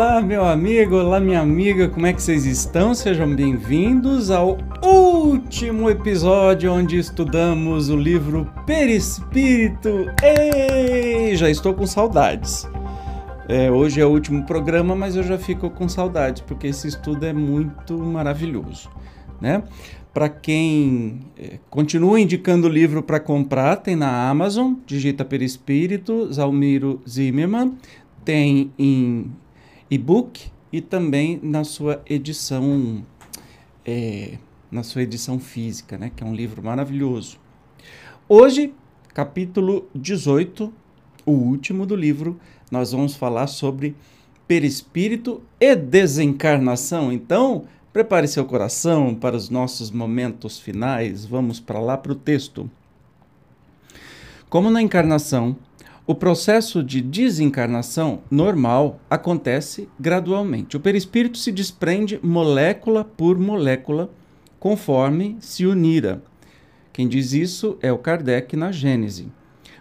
Olá, meu amigo, olá, minha amiga, como é que vocês estão? Sejam bem-vindos ao último episódio onde estudamos o livro Perispírito. Ei, já estou com saudades. É, hoje é o último programa, mas eu já fico com saudades porque esse estudo é muito maravilhoso, né? Para quem é, continua indicando o livro para comprar, tem na Amazon, digita Perispírito, Zalmiro Zimmermann, tem em e-book e também na sua edição é, na sua edição física, né, que é um livro maravilhoso. Hoje, capítulo 18, o último do livro, nós vamos falar sobre perispírito e desencarnação. Então, prepare seu coração para os nossos momentos finais. Vamos para lá para o texto. Como na encarnação, o processo de desencarnação normal acontece gradualmente. O perispírito se desprende molécula por molécula conforme se unira. Quem diz isso é o Kardec na Gênese.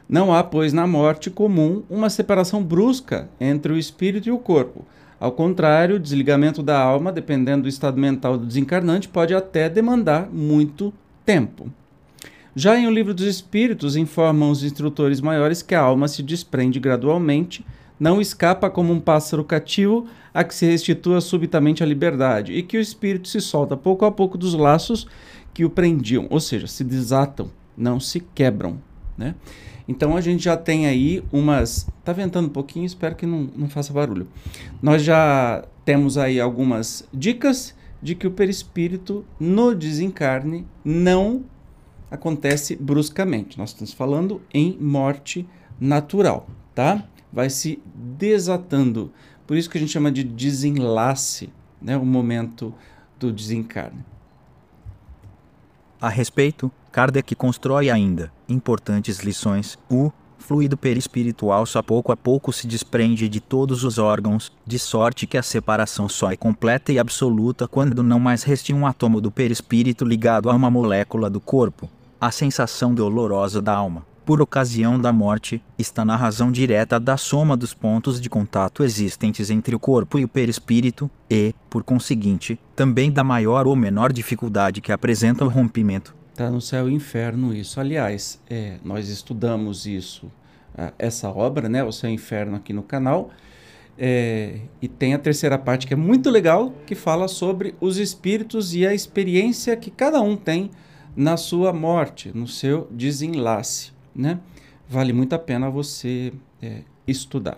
Não há, pois, na morte comum uma separação brusca entre o espírito e o corpo. Ao contrário, o desligamento da alma, dependendo do estado mental do desencarnante, pode até demandar muito tempo. Já em O Livro dos Espíritos, informam os instrutores maiores que a alma se desprende gradualmente, não escapa como um pássaro cativo a que se restitua subitamente a liberdade, e que o espírito se solta pouco a pouco dos laços que o prendiam, ou seja, se desatam, não se quebram. Né? Então a gente já tem aí umas. Tá ventando um pouquinho, espero que não, não faça barulho. Nós já temos aí algumas dicas de que o perispírito no desencarne não acontece bruscamente. Nós estamos falando em morte natural, tá? Vai se desatando. Por isso que a gente chama de desenlace, né? O momento do desencarne. A respeito, Kardec constrói ainda importantes lições. O fluido perispiritual só pouco a pouco se desprende de todos os órgãos, de sorte que a separação só é completa e absoluta quando não mais reste um átomo do perispírito ligado a uma molécula do corpo. A sensação dolorosa da alma, por ocasião da morte, está na razão direta da soma dos pontos de contato existentes entre o corpo e o perispírito, e, por conseguinte, também da maior ou menor dificuldade que apresenta o rompimento. Está no céu e inferno isso. Aliás, é, nós estudamos isso, essa obra, né, o céu e inferno aqui no canal. É, e tem a terceira parte que é muito legal, que fala sobre os espíritos e a experiência que cada um tem na sua morte, no seu desenlace. Né? Vale muito a pena você é, estudar.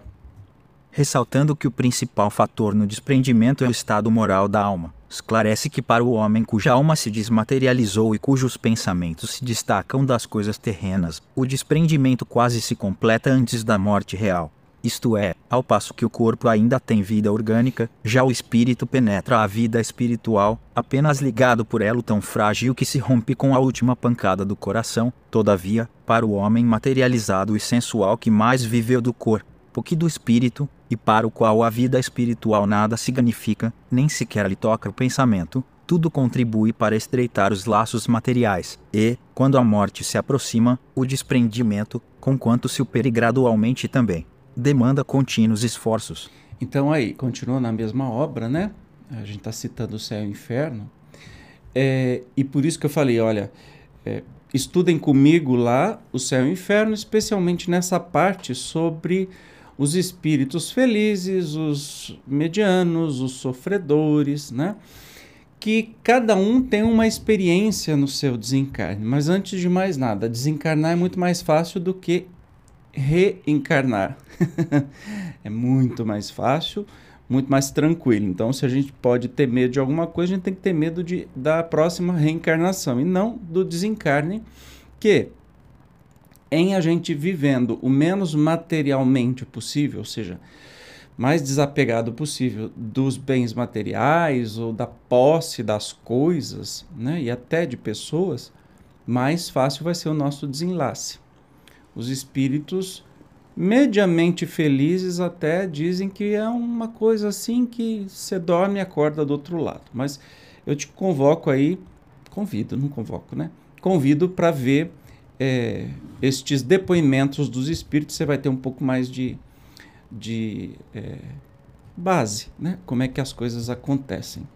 Ressaltando que o principal fator no desprendimento é o estado moral da alma, esclarece que para o homem cuja alma se desmaterializou e cujos pensamentos se destacam das coisas terrenas, o desprendimento quase se completa antes da morte real isto é, ao passo que o corpo ainda tem vida orgânica, já o espírito penetra a vida espiritual, apenas ligado por elo tão frágil que se rompe com a última pancada do coração. Todavia, para o homem materializado e sensual que mais viveu do corpo que do espírito, e para o qual a vida espiritual nada significa, nem sequer lhe toca o pensamento, tudo contribui para estreitar os laços materiais, e, quando a morte se aproxima, o desprendimento, conquanto se opere gradualmente também demanda contínuos esforços. Então aí, continua na mesma obra, né? A gente está citando o céu e o inferno. É, e por isso que eu falei, olha, é, estudem comigo lá o céu e o inferno, especialmente nessa parte sobre os espíritos felizes, os medianos, os sofredores, né? Que cada um tem uma experiência no seu desencarne. Mas antes de mais nada, desencarnar é muito mais fácil do que reencarnar. é muito mais fácil, muito mais tranquilo. Então, se a gente pode ter medo de alguma coisa, a gente tem que ter medo de, da próxima reencarnação e não do desencarne, que em a gente vivendo o menos materialmente possível, ou seja, mais desapegado possível dos bens materiais ou da posse das coisas, né, e até de pessoas, mais fácil vai ser o nosso desenlace. Os espíritos mediamente felizes até dizem que é uma coisa assim que você dorme e acorda do outro lado. Mas eu te convoco aí, convido, não convoco, né? Convido para ver é, estes depoimentos dos espíritos. Você vai ter um pouco mais de, de é, base, né? Como é que as coisas acontecem.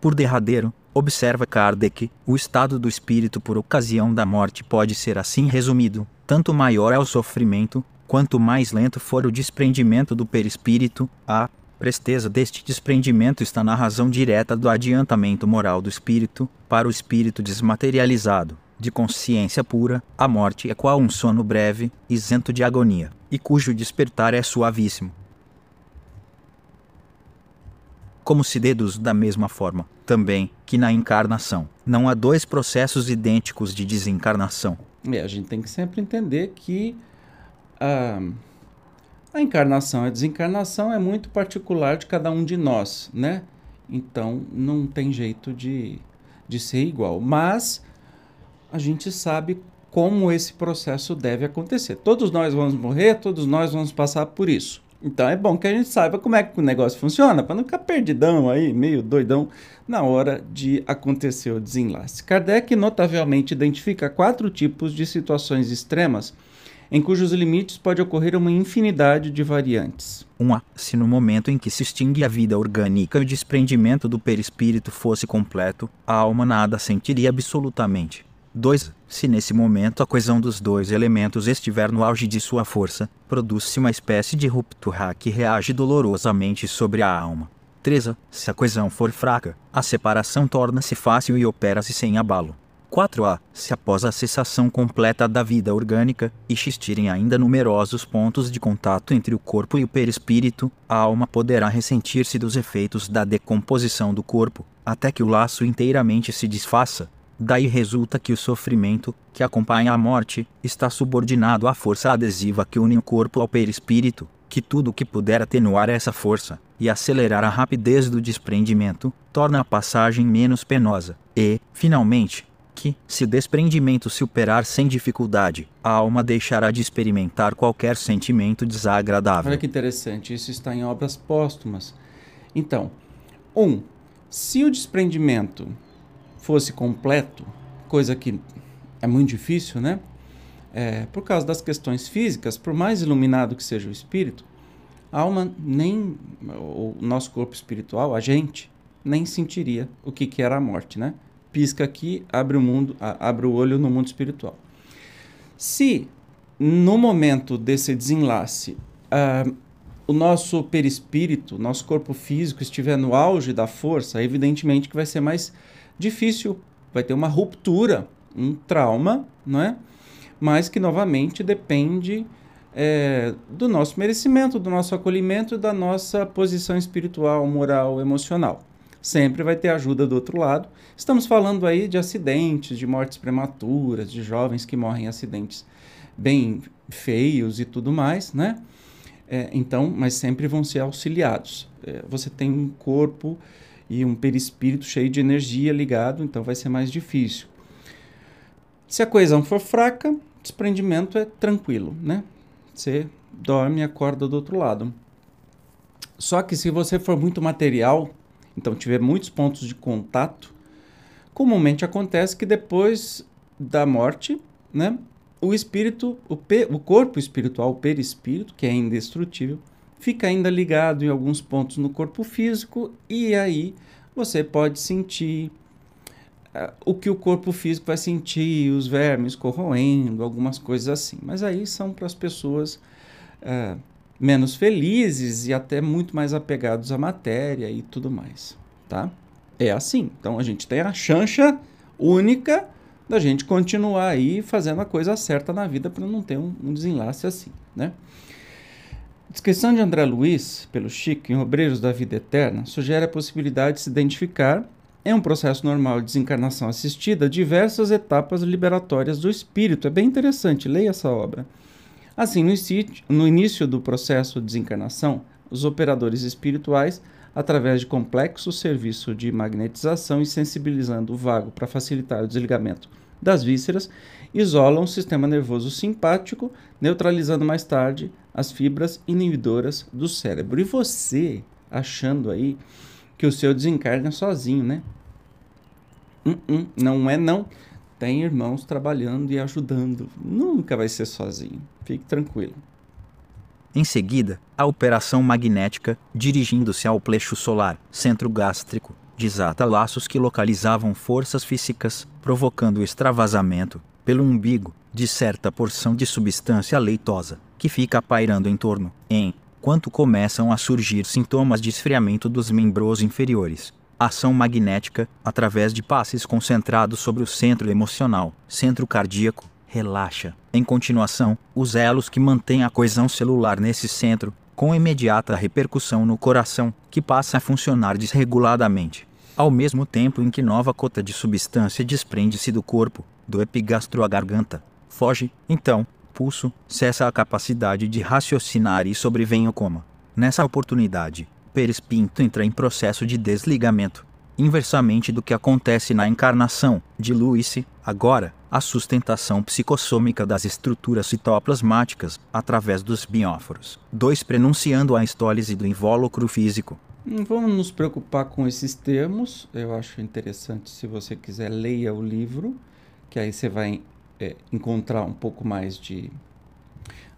Por derradeiro, observa Kardec, o estado do espírito por ocasião da morte pode ser assim resumido: tanto maior é o sofrimento, quanto mais lento for o desprendimento do perispírito, a presteza deste desprendimento está na razão direta do adiantamento moral do espírito, para o espírito desmaterializado, de consciência pura, a morte é qual um sono breve, isento de agonia, e cujo despertar é suavíssimo. Como se deduz da mesma forma, também, que na encarnação, não há dois processos idênticos de desencarnação. É, a gente tem que sempre entender que a, a encarnação e a desencarnação é muito particular de cada um de nós, né? Então não tem jeito de, de ser igual. Mas a gente sabe como esse processo deve acontecer. Todos nós vamos morrer, todos nós vamos passar por isso. Então é bom que a gente saiba como é que o negócio funciona, para não ficar perdidão aí, meio doidão, na hora de acontecer o desenlace. Kardec notavelmente identifica quatro tipos de situações extremas em cujos limites pode ocorrer uma infinidade de variantes. 1. Um, se no momento em que se extingue a vida orgânica e o desprendimento do perispírito fosse completo, a alma nada sentiria absolutamente. 2. Se nesse momento a coesão dos dois elementos estiver no auge de sua força, produz-se uma espécie de ruptura que reage dolorosamente sobre a alma. 3. Se a coesão for fraca, a separação torna-se fácil e opera-se sem abalo. 4a. Se após a cessação completa da vida orgânica existirem ainda numerosos pontos de contato entre o corpo e o perispírito, a alma poderá ressentir-se dos efeitos da decomposição do corpo, até que o laço inteiramente se desfaça. Daí resulta que o sofrimento, que acompanha a morte, está subordinado à força adesiva que une o corpo ao perispírito, que tudo que puder atenuar essa força e acelerar a rapidez do desprendimento, torna a passagem menos penosa. E, finalmente, que, se o desprendimento se operar sem dificuldade, a alma deixará de experimentar qualquer sentimento desagradável. Olha que interessante, isso está em obras póstumas. Então, um, se o desprendimento fosse completo, coisa que é muito difícil, né? É, por causa das questões físicas, por mais iluminado que seja o espírito, a alma nem o nosso corpo espiritual, a gente, nem sentiria o que, que era a morte, né? pisca aqui, abre o mundo, abre o olho no mundo espiritual. Se no momento desse desenlace uh, o nosso perispírito, nosso corpo físico estiver no auge da força, evidentemente que vai ser mais difícil, vai ter uma ruptura, um trauma, não é? Mas que novamente depende é, do nosso merecimento, do nosso acolhimento, da nossa posição espiritual, moral, emocional sempre vai ter ajuda do outro lado. Estamos falando aí de acidentes, de mortes prematuras, de jovens que morrem em acidentes bem feios e tudo mais, né? É, então, mas sempre vão ser auxiliados. É, você tem um corpo e um perispírito cheio de energia ligado, então vai ser mais difícil. Se a coesão for fraca, desprendimento é tranquilo, né? Você dorme e acorda do outro lado. Só que se você for muito material, então tiver muitos pontos de contato, comumente acontece que depois da morte, né, o espírito, o, o corpo espiritual, o perispírito, que é indestrutível, fica ainda ligado em alguns pontos no corpo físico e aí você pode sentir uh, o que o corpo físico vai sentir, os vermes corroendo, algumas coisas assim. Mas aí são para as pessoas uh, menos felizes e até muito mais apegados à matéria e tudo mais, tá? É assim. Então a gente tem a chancha única da gente continuar aí fazendo a coisa certa na vida para não ter um, um, desenlace assim, né? Descrição de André Luiz, pelo Chico, em Obreiros da Vida Eterna, sugere a possibilidade de se identificar, em um processo normal de desencarnação assistida, diversas etapas liberatórias do espírito. É bem interessante, leia essa obra. Assim, no, início do processo de desencarnação, os operadores espirituais, através de complexo serviço de magnetização e sensibilizando o vago para facilitar o desligamento das vísceras, isolam o sistema nervoso simpático, neutralizando mais tarde as fibras inibidoras do cérebro. E você achando aí que o seu desencarna sozinho, né? Uh -uh, não é não tem irmãos trabalhando e ajudando. Nunca vai ser sozinho. Fique tranquilo. Em seguida, a operação magnética, dirigindo-se ao plexo solar, centro gástrico, desata laços que localizavam forças físicas, provocando o extravasamento, pelo umbigo, de certa porção de substância leitosa, que fica pairando em torno, em quanto começam a surgir sintomas de esfriamento dos membros inferiores. Ação magnética, através de passes concentrados sobre o centro emocional, centro cardíaco, relaxa. Em continuação, os elos que mantêm a coesão celular nesse centro, com imediata repercussão no coração, que passa a funcionar desreguladamente. Ao mesmo tempo em que nova cota de substância desprende-se do corpo, do epigastro à garganta. Foge, então, pulso, cessa a capacidade de raciocinar e sobrevém o coma. Nessa oportunidade, perispinto entra em processo de desligamento. Inversamente do que acontece na encarnação, dilui-se, agora, a sustentação psicossômica das estruturas citoplasmáticas, através dos bióforos. 2. Prenunciando a estólise do invólucro físico. Não vamos nos preocupar com esses termos, eu acho interessante, se você quiser, leia o livro, que aí você vai é, encontrar um pouco mais de,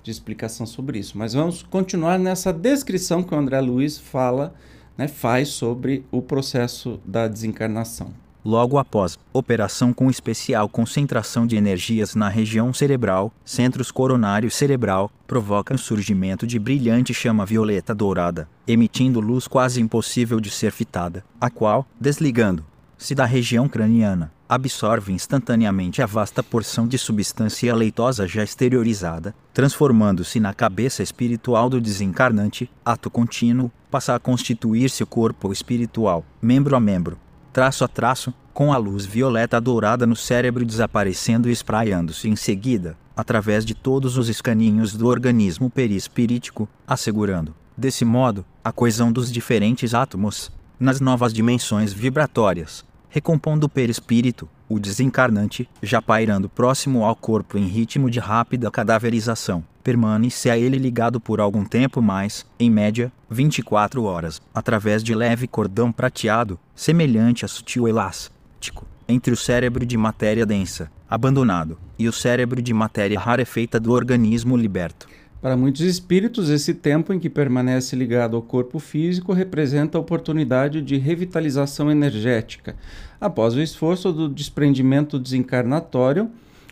de explicação sobre isso. Mas vamos continuar nessa descrição que o André Luiz fala, né, faz sobre o processo da desencarnação. Logo após, operação com especial concentração de energias na região cerebral, centros coronário cerebral, provoca o surgimento de brilhante chama violeta dourada, emitindo luz quase impossível de ser fitada, a qual, desligando-se da região craniana, absorve instantaneamente a vasta porção de substância leitosa já exteriorizada, transformando-se na cabeça espiritual do desencarnante, ato contínuo, passa a constituir-se o corpo espiritual, membro a membro, traço a traço, com a luz violeta dourada no cérebro desaparecendo e espraiando-se em seguida, através de todos os escaninhos do organismo perispirítico, assegurando, desse modo, a coesão dos diferentes átomos, nas novas dimensões vibratórias, recompondo o perispírito, o desencarnante, já pairando próximo ao corpo em ritmo de rápida cadaverização, permanece a ele ligado por algum tempo mais, em média, 24 horas, através de leve cordão prateado, semelhante a sutil elástico, entre o cérebro de matéria densa, abandonado, e o cérebro de matéria rarefeita do organismo liberto. Para muitos espíritos, esse tempo em que permanece ligado ao corpo físico representa a oportunidade de revitalização energética, após o esforço do desprendimento desencarnatório,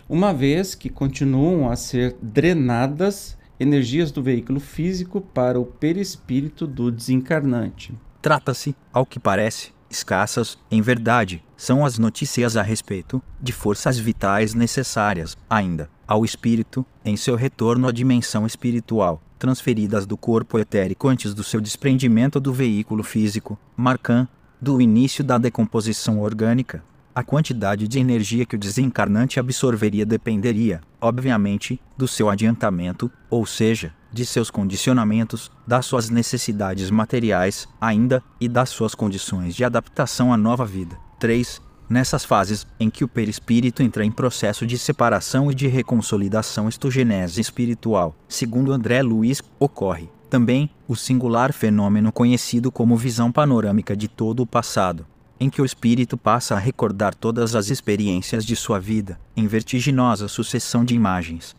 uma vez que continuam a ser drenadas energias do veículo físico para o perispírito do desencarnante. Trata-se, ao que parece, escassas, em verdade, são as notícias a respeito de forças vitais necessárias, ainda, ao espírito, em seu retorno à dimensão espiritual, transferidas do corpo etérico antes do seu desprendimento do veículo físico, marcando do início da decomposição orgânica. A quantidade de energia que o desencarnante absorveria dependeria, obviamente, do seu adiantamento, ou seja, de seus condicionamentos, das suas necessidades materiais, ainda, e das suas condições de adaptação à nova vida. 3. Nessas fases, em que o perispírito entra em processo de separação e de reconsolidação estogenese espiritual, segundo André Luiz, ocorre também o singular fenômeno conhecido como visão panorâmica de todo o passado, em que o espírito passa a recordar todas as experiências de sua vida, em vertiginosa sucessão de imagens.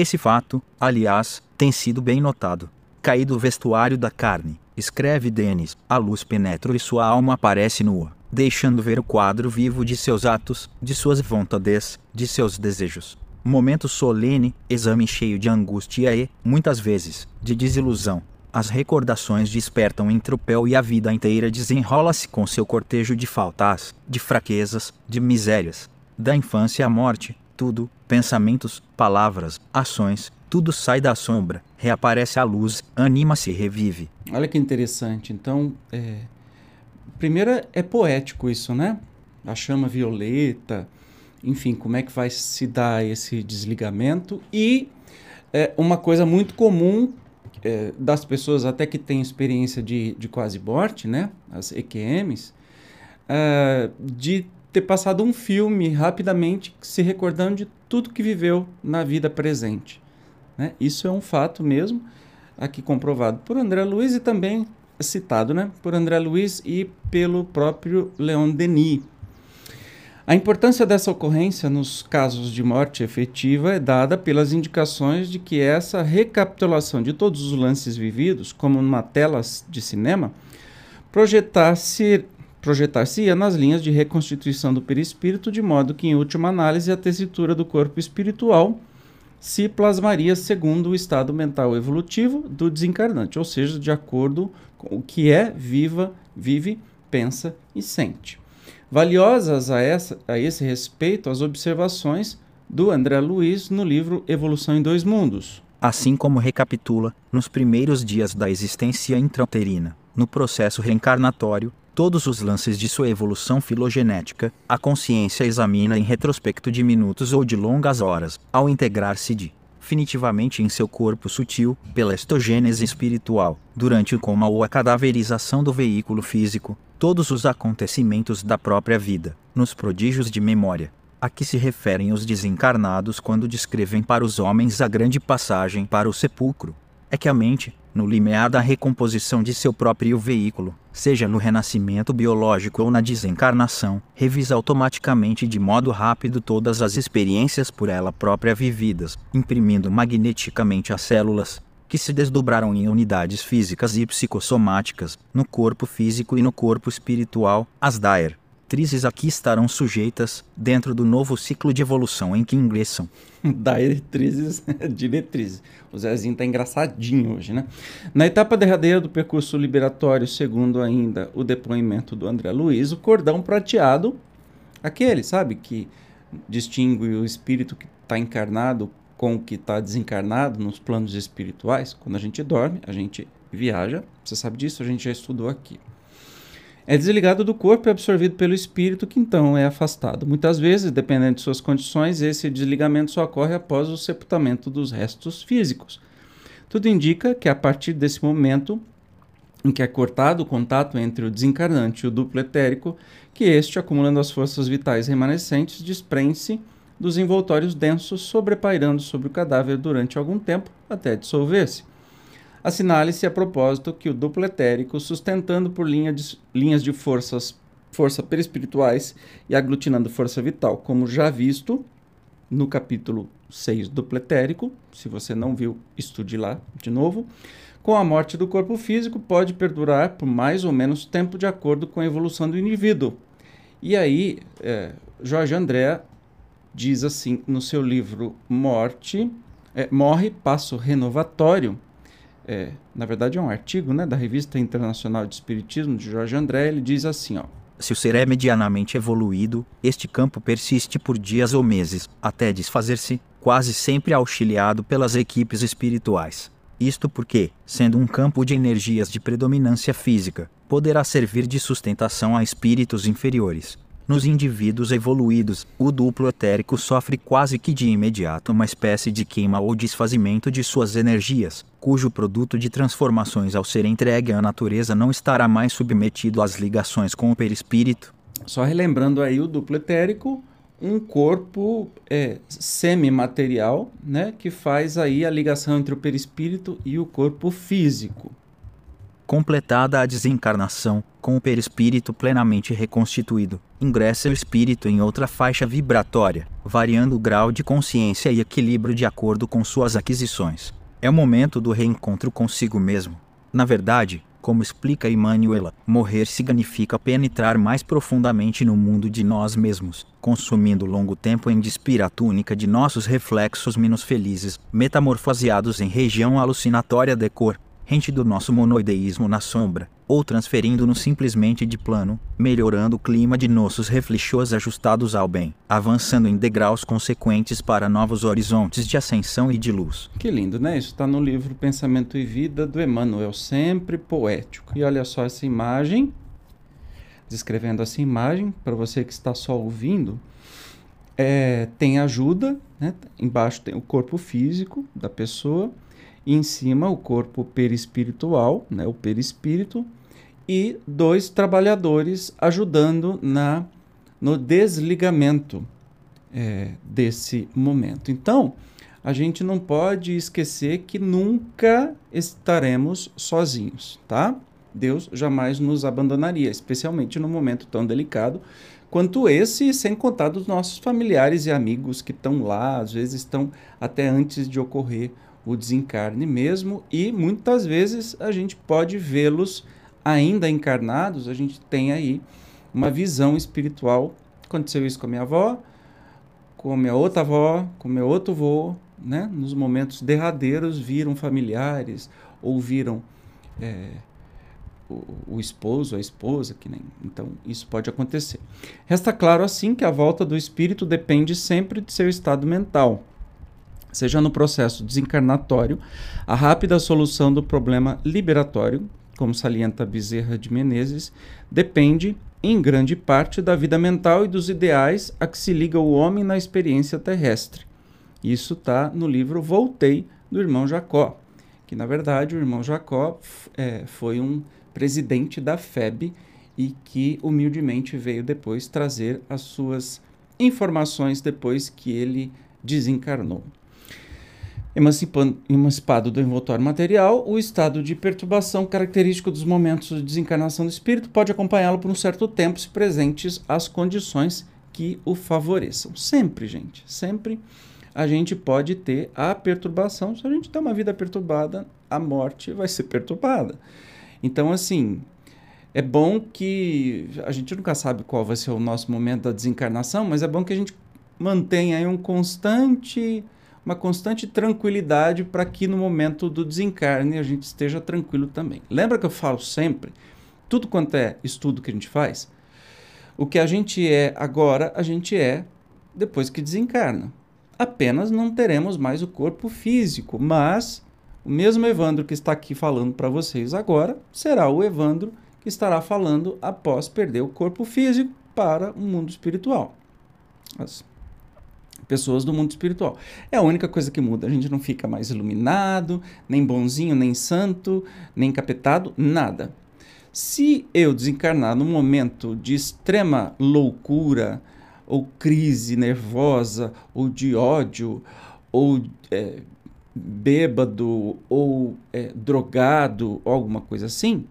Esse fato, aliás, tem sido bem notado. Caído o vestuário da carne, escreve Denis, a luz penetra e sua alma aparece nua, deixando ver o quadro vivo de seus atos, de suas vontades, de seus desejos. Momento solene, exame cheio de angústia e, muitas vezes, de desilusão. As recordações despertam em tropel e a vida inteira desenrola-se com seu cortejo de faltas, de fraquezas, de misérias. Da infância à morte, tudo, pensamentos, palavras, ações, tudo sai da sombra, reaparece a luz, anima-se e revive. Olha que interessante. Então, é... primeiro é poético isso, né? A chama violeta, enfim, como é que vai se dar esse desligamento e é, uma coisa muito comum é, das pessoas até que têm experiência de, de quase morte, né? As EQMs, é, de ter passado um filme rapidamente se recordando de tudo que viveu na vida presente. Né? Isso é um fato mesmo, aqui comprovado por André Luiz e também citado né? por André Luiz e pelo próprio Leon Denis. A importância dessa ocorrência nos casos de morte efetiva é dada pelas indicações de que essa recapitulação de todos os lances vividos, como numa tela de cinema, projetar-se projetar-se-ia nas linhas de reconstituição do perispírito, de modo que, em última análise, a tessitura do corpo espiritual se plasmaria segundo o estado mental evolutivo do desencarnante, ou seja, de acordo com o que é, viva, vive, pensa e sente. Valiosas a, essa, a esse respeito as observações do André Luiz no livro Evolução em Dois Mundos. Assim como recapitula, nos primeiros dias da existência intrauterina, no processo reencarnatório, todos os lances de sua evolução filogenética, a consciência examina em retrospecto de minutos ou de longas horas, ao integrar-se definitivamente em seu corpo sutil, pela estogênese espiritual, durante o coma ou a cadaverização do veículo físico, todos os acontecimentos da própria vida, nos prodígios de memória, a que se referem os desencarnados quando descrevem para os homens a grande passagem para o sepulcro. É que a mente, no limiar da recomposição de seu próprio veículo, seja no renascimento biológico ou na desencarnação, revisa automaticamente de modo rápido todas as experiências por ela própria vividas, imprimindo magneticamente as células, que se desdobraram em unidades físicas e psicossomáticas, no corpo físico e no corpo espiritual, as diretrizes aqui estarão sujeitas, dentro do novo ciclo de evolução em que ingressam. diretrizes, diretrizes. O Zezinho tá engraçadinho hoje, né? Na etapa derradeira do percurso liberatório, segundo ainda o depoimento do André Luiz, o cordão prateado, aquele, sabe, que distingue o espírito que está encarnado com o que está desencarnado nos planos espirituais, quando a gente dorme, a gente viaja, você sabe disso, a gente já estudou aqui. É desligado do corpo e absorvido pelo espírito, que então é afastado. Muitas vezes, dependendo de suas condições, esse desligamento só ocorre após o sepultamento dos restos físicos. Tudo indica que a partir desse momento em que é cortado o contato entre o desencarnante e o duplo etérico, que este, acumulando as forças vitais remanescentes, desprende-se dos envoltórios densos sobrepairando sobre o cadáver durante algum tempo até dissolver-se. Assinale-se a propósito que o duplo etérico, sustentando por linha de, linhas de forças, força perispirituais e aglutinando força vital, como já visto no capítulo 6 do etérico, se você não viu, estude lá de novo, com a morte do corpo físico pode perdurar por mais ou menos tempo de acordo com a evolução do indivíduo. E aí, é, Jorge André diz assim no seu livro Morte, é, Morre Passo Renovatório, é, na verdade é um artigo né, da Revista Internacional de Espiritismo de Jorge André, ele diz assim, ó, se o ser é medianamente evoluído, este campo persiste por dias ou meses, até desfazer-se, quase sempre auxiliado pelas equipes espirituais. Isto porque, sendo um campo de energias de predominância física, poderá servir de sustentação a espíritos inferiores, nos indivíduos evoluídos, o duplo etérico sofre quase que de imediato uma espécie de queima ou desfazimento de suas energias, cujo produto de transformações ao ser entregue à natureza não estará mais submetido às ligações com o perispírito. Só relembrando aí o duplo etérico, um corpo é, semimaterial, né, que faz aí a ligação entre o perispírito e o corpo físico completada a desencarnação, com o perispírito plenamente reconstituído, ingressa o espírito em outra faixa vibratória, variando o grau de consciência e equilíbrio de acordo com suas aquisições. É o momento do reencontro consigo mesmo. Na verdade, como explica Emmanuela, morrer significa penetrar mais profundamente no mundo de nós mesmos, consumindo longo tempo em despir a túnica de nossos reflexos menos felizes, metamorfoseados em região alucinatória de cor, rente do nosso monoideísmo na sombra, ou transferindo-nos simplesmente de plano, melhorando o clima de nossos reflexos ajustados ao bem, avançando em degraus consequentes para novos horizontes de ascensão e de luz. Que lindo, né? Isso está no livro Pensamento e Vida do Emmanuel, sempre poético. E olha só essa imagem, descrevendo essa imagem, para você que está só ouvindo, é, tem ajuda, né? embaixo tem o corpo físico da pessoa, e em cima o corpo perispiritual, né, o perispírito, e dois trabalhadores ajudando na no desligamento é, desse momento. Então, a gente não pode esquecer que nunca estaremos sozinhos, tá? Deus jamais nos abandonaria, especialmente no momento tão delicado quanto esse, sem contar dos nossos familiares e amigos que estão lá, às vezes estão até antes de ocorrer o desencarne mesmo, e muitas vezes a gente pode vê-los ainda encarnados, a gente tem aí uma visão espiritual. Aconteceu isso com a minha avó, com a minha outra avó, com o meu outro avô, né? Nos momentos derradeiros viram familiares, ouviram é, o, o, esposo, a esposa, que nem. Então, isso pode acontecer. Resta claro, assim, que a volta do espírito depende sempre de seu estado mental. Seja no processo desencarnatório, a rápida solução do problema liberatório, como salienta Bezerra de Menezes, depende, em grande parte, da vida mental e dos ideais a que se liga o homem na experiência terrestre. Isso está no livro Voltei, do irmão Jacó, que na verdade o irmão Jacó é, foi um presidente da FEB e que humildemente veio depois trazer as suas informações depois que ele desencarnou. Emancipado do envoltório material, o estado de perturbação característico dos momentos de desencarnação do espírito pode acompanhá-lo por um certo tempo se presentes as condições que o favoreçam. Sempre, gente, sempre a gente pode ter a perturbação. Se a gente tem uma vida perturbada, a morte vai ser perturbada. Então, assim, é bom que a gente nunca sabe qual vai ser o nosso momento da desencarnação, mas é bom que a gente mantenha aí um constante uma constante tranquilidade para que no momento do desencarne a gente esteja tranquilo também. Lembra que eu falo sempre, tudo quanto é estudo que a gente faz, o que a gente é agora, a gente é depois que desencarna. Apenas não teremos mais o corpo físico, mas o mesmo Evandro que está aqui falando para vocês agora será o Evandro que estará falando após perder o corpo físico para o mundo espiritual. As pessoas do mundo espiritual. É a única coisa que muda. A gente não fica mais iluminado, nem bonzinho, nem santo, nem capetado, nada. Se eu desencarnar num momento de extrema loucura, ou crise nervosa, ou de ódio, ou é, bêbado ou é, drogado ou alguma coisa assim,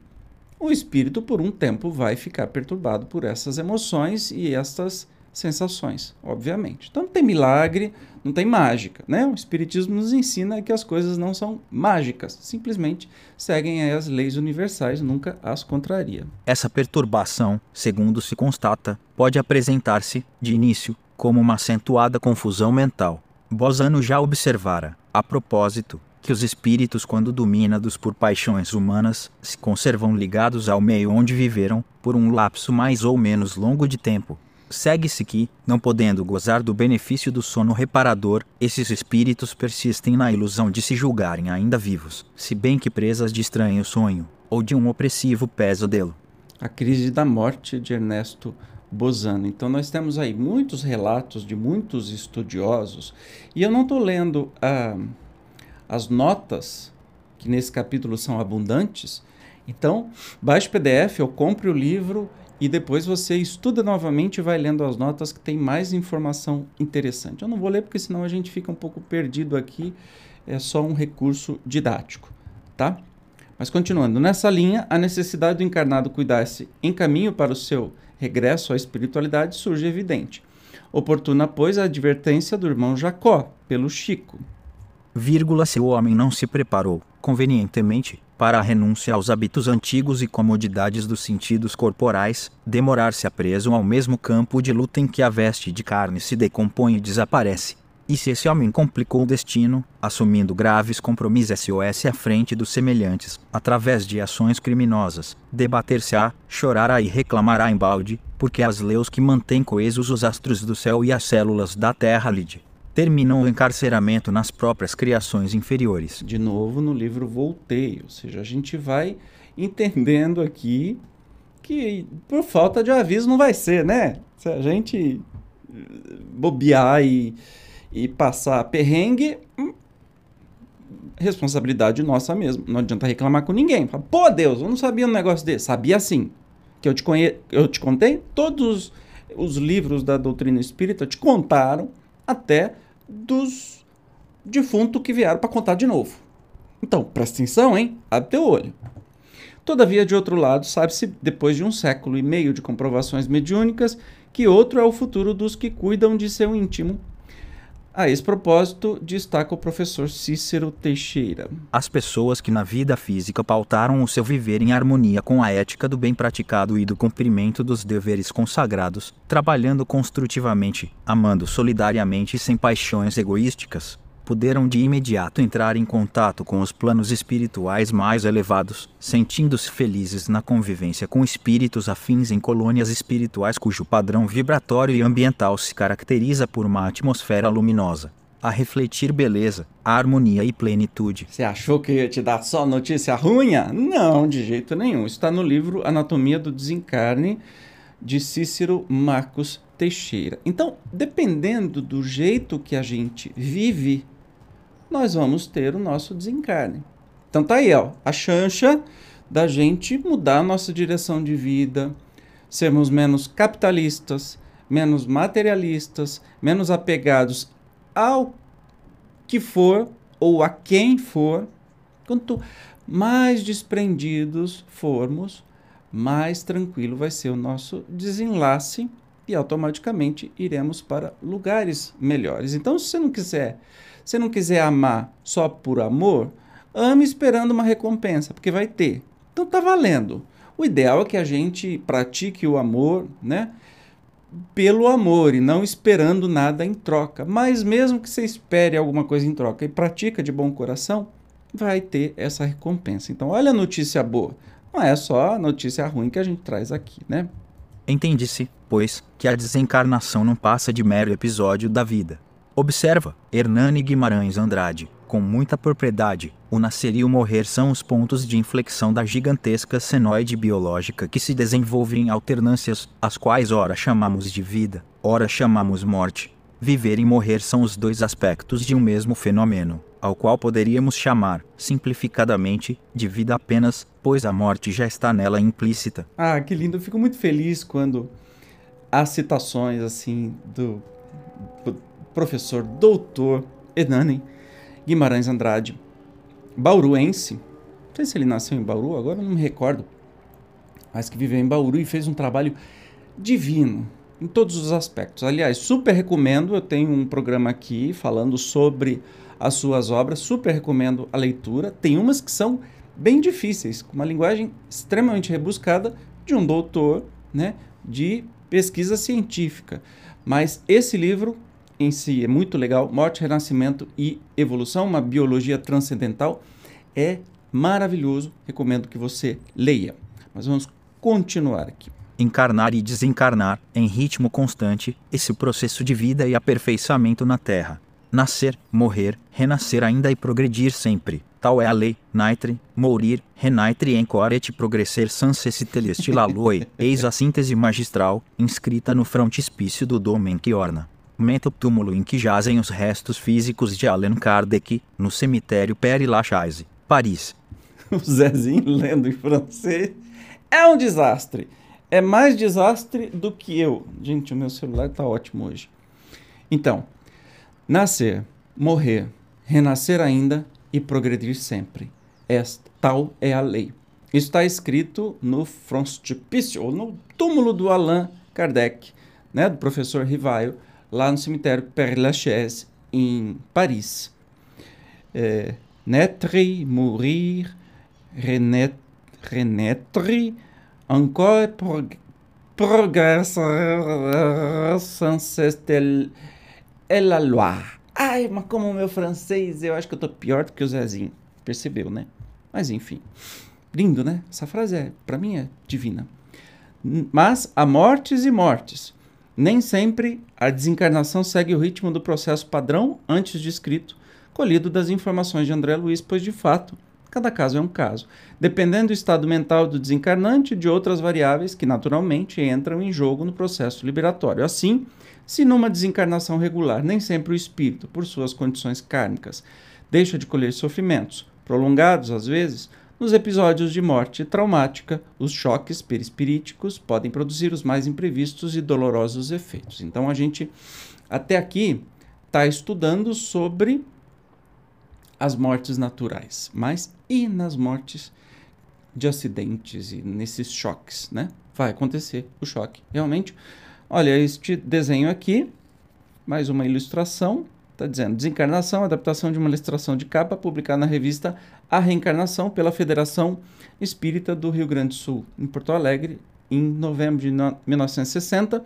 o espírito por um tempo vai ficar perturbado por essas emoções e estas sensações, obviamente. Então não tem milagre, não tem mágica, né? O espiritismo nos ensina que as coisas não são mágicas, simplesmente seguem as leis universais, nunca as contraria. Essa perturbação, segundo se constata, pode apresentar-se de início como uma acentuada confusão mental. Bozano já observara a propósito, que os espíritos, quando dominados por paixões humanas, se conservam ligados ao meio onde viveram por um lapso mais ou menos longo de tempo. Segue-se que, não podendo gozar do benefício do sono reparador, esses espíritos persistem na ilusão de se julgarem ainda vivos, se bem que presas de estranho sonho ou de um opressivo pesadelo. A crise da morte de Ernesto Bozano. Então nós temos aí muitos relatos de muitos estudiosos e eu não estou lendo ah, as notas que nesse capítulo são abundantes. Então baixe o PDF ou compre o livro e depois você estuda novamente e vai lendo as notas que tem mais informação interessante. Eu não vou ler porque senão a gente fica um pouco perdido aqui. É só um recurso didático, tá? Mas continuando, nessa linha, a necessidade do encarnado cuidar-se em caminho para o seu regresso à espiritualidade surge evidente. Oportuna, pois, a advertência do irmão Jacó, pelo Chico. Vírgula, se o homem não se preparou, convenientemente, para a renúncia aos hábitos antigos e comodidades dos sentidos corporais, demorar-se preso ao mesmo campo de luta em que a veste de carne se decompõe e desaparece, e se esse homem complicou o destino, assumindo graves compromissos SOS à frente dos semelhantes, através de ações criminosas, debater-se-á, chorará e reclamará embalde, porque as leis que mantêm coesos os astros do céu e as células da terra lide, terminam o encarceramento nas próprias criações inferiores. De novo no livro Voltei, ou seja, a gente vai entendendo aqui que por falta de aviso não vai ser, né? Se a gente bobear e e passar perrengue, hum, responsabilidade nossa mesmo. Não adianta reclamar com ninguém. Fala, Pô, Deus, eu não sabia um negócio desse. Sabia sim. Que eu te, conhe... eu te contei, todos os livros da doutrina espírita te contaram até dos defuntos que vieram para contar de novo. Então, presta atenção, hein? Abre teu olho. Todavia, de outro lado, sabe-se, depois de um século e meio de comprovações mediúnicas, que outro é o futuro dos que cuidam de seu íntimo. A esse propósito, destaca o professor Cícero Teixeira. As pessoas que na vida física pautaram o seu viver em harmonia com a ética do bem praticado e do cumprimento dos deveres consagrados, trabalhando construtivamente, amando solidariamente e sem paixões egoísticas, puderam de imediato entrar em contato com os planos espirituais mais elevados, sentindo-se felizes na convivência com espíritos afins em colônias espirituais cujo padrão vibratório e ambiental se caracteriza por uma atmosfera luminosa, a refletir beleza, harmonia e plenitude. Você achou que ia te dar só notícia ruim? Não, de jeito nenhum. Está no livro Anatomia do Desencarne, de Cícero Marcos Teixeira. Então, dependendo do jeito que a gente vive, nós vamos ter o nosso desencarne. Então tá aí, ó, a chancha da gente mudar a nossa direção de vida, sermos menos capitalistas, menos materialistas, menos apegados ao que for ou a quem for. Quanto mais desprendidos formos, mais tranquilo vai ser o nosso desenlace e automaticamente iremos para lugares melhores. Então, se você não quiser você não quiser amar só por amor, ame esperando uma recompensa, porque vai ter. Então tá valendo. O ideal é que a gente pratique o amor, né? Pelo amor e não esperando nada em troca. Mas mesmo que você espere alguma coisa em troca e pratica de bom coração, vai ter essa recompensa. Então, olha a notícia boa. Não é só a notícia ruim que a gente traz aqui, né? Entende-se, pois, que a desencarnação não passa de mero episódio da vida, Observa, Hernani Guimarães Andrade, com muita propriedade, o nascer e o morrer são os pontos de inflexão da gigantesca senoide biológica que se desenvolve em alternâncias, as quais ora chamamos de vida, ora chamamos morte. Viver e morrer são os dois aspectos de um mesmo fenômeno, ao qual poderíamos chamar, simplificadamente, de vida apenas, pois a morte já está nela implícita. Ah, que lindo! Eu fico muito feliz quando há citações assim do professor doutor Hernani Guimarães Andrade, bauruense. Não sei se ele nasceu em Bauru, agora não me recordo. Mas que viveu em Bauru e fez um trabalho divino em todos os aspectos. Aliás, super recomendo. Eu tenho um programa aqui falando sobre as suas obras. Super recomendo a leitura. Tem umas que são bem difíceis, com uma linguagem extremamente rebuscada de um doutor, né, de pesquisa científica. Mas esse livro em si é muito legal. Morte, Renascimento e Evolução, uma biologia transcendental. É maravilhoso. Recomendo que você leia. Mas vamos continuar aqui. Encarnar e desencarnar, em ritmo constante, esse processo de vida e aperfeiçoamento na Terra. Nascer, morrer, renascer ainda e progredir sempre. Tal é a lei, naitre, mourir, renaitre encore et progresser sans cessiteleste la loi. Eis a síntese magistral, inscrita no frontispício do Domen que orna menta o túmulo em que jazem os restos físicos de Allan Kardec, no cemitério Père Lachaise, Paris. O Zezinho lendo em francês é um desastre. É mais desastre do que eu. Gente, o meu celular está ótimo hoje. Então, nascer, morrer, renascer ainda e progredir sempre. Esta, tal é a lei. Isso está escrito no frontispício, ou no túmulo do Allan Kardec, né, do professor Rivaio, lá no cemitério Père Lachaise, em Paris. É, naître, mourir, renaître, renaître encore prog progresser sans cesse et la loi. Ai, mas como o meu francês, eu acho que eu tô pior do que o Zezinho. Percebeu, né? Mas enfim. Lindo, né? Essa frase é, para mim é divina. Mas há mortes e mortes. Nem sempre a desencarnação segue o ritmo do processo padrão antes descrito, colhido das informações de André Luiz, pois de fato, cada caso é um caso, dependendo do estado mental do desencarnante e de outras variáveis que naturalmente entram em jogo no processo liberatório. Assim, se numa desencarnação regular nem sempre o espírito, por suas condições kármicas, deixa de colher sofrimentos, prolongados às vezes, nos episódios de morte traumática, os choques perispiríticos podem produzir os mais imprevistos e dolorosos efeitos. Então a gente até aqui está estudando sobre as mortes naturais, mas e nas mortes de acidentes e nesses choques, né? Vai acontecer o choque. Realmente, olha, este desenho aqui, mais uma ilustração, está dizendo desencarnação, adaptação de uma ilustração de capa publicada na revista A Reencarnação pela Federação Espírita do Rio Grande do Sul, em Porto Alegre, em novembro de 1960,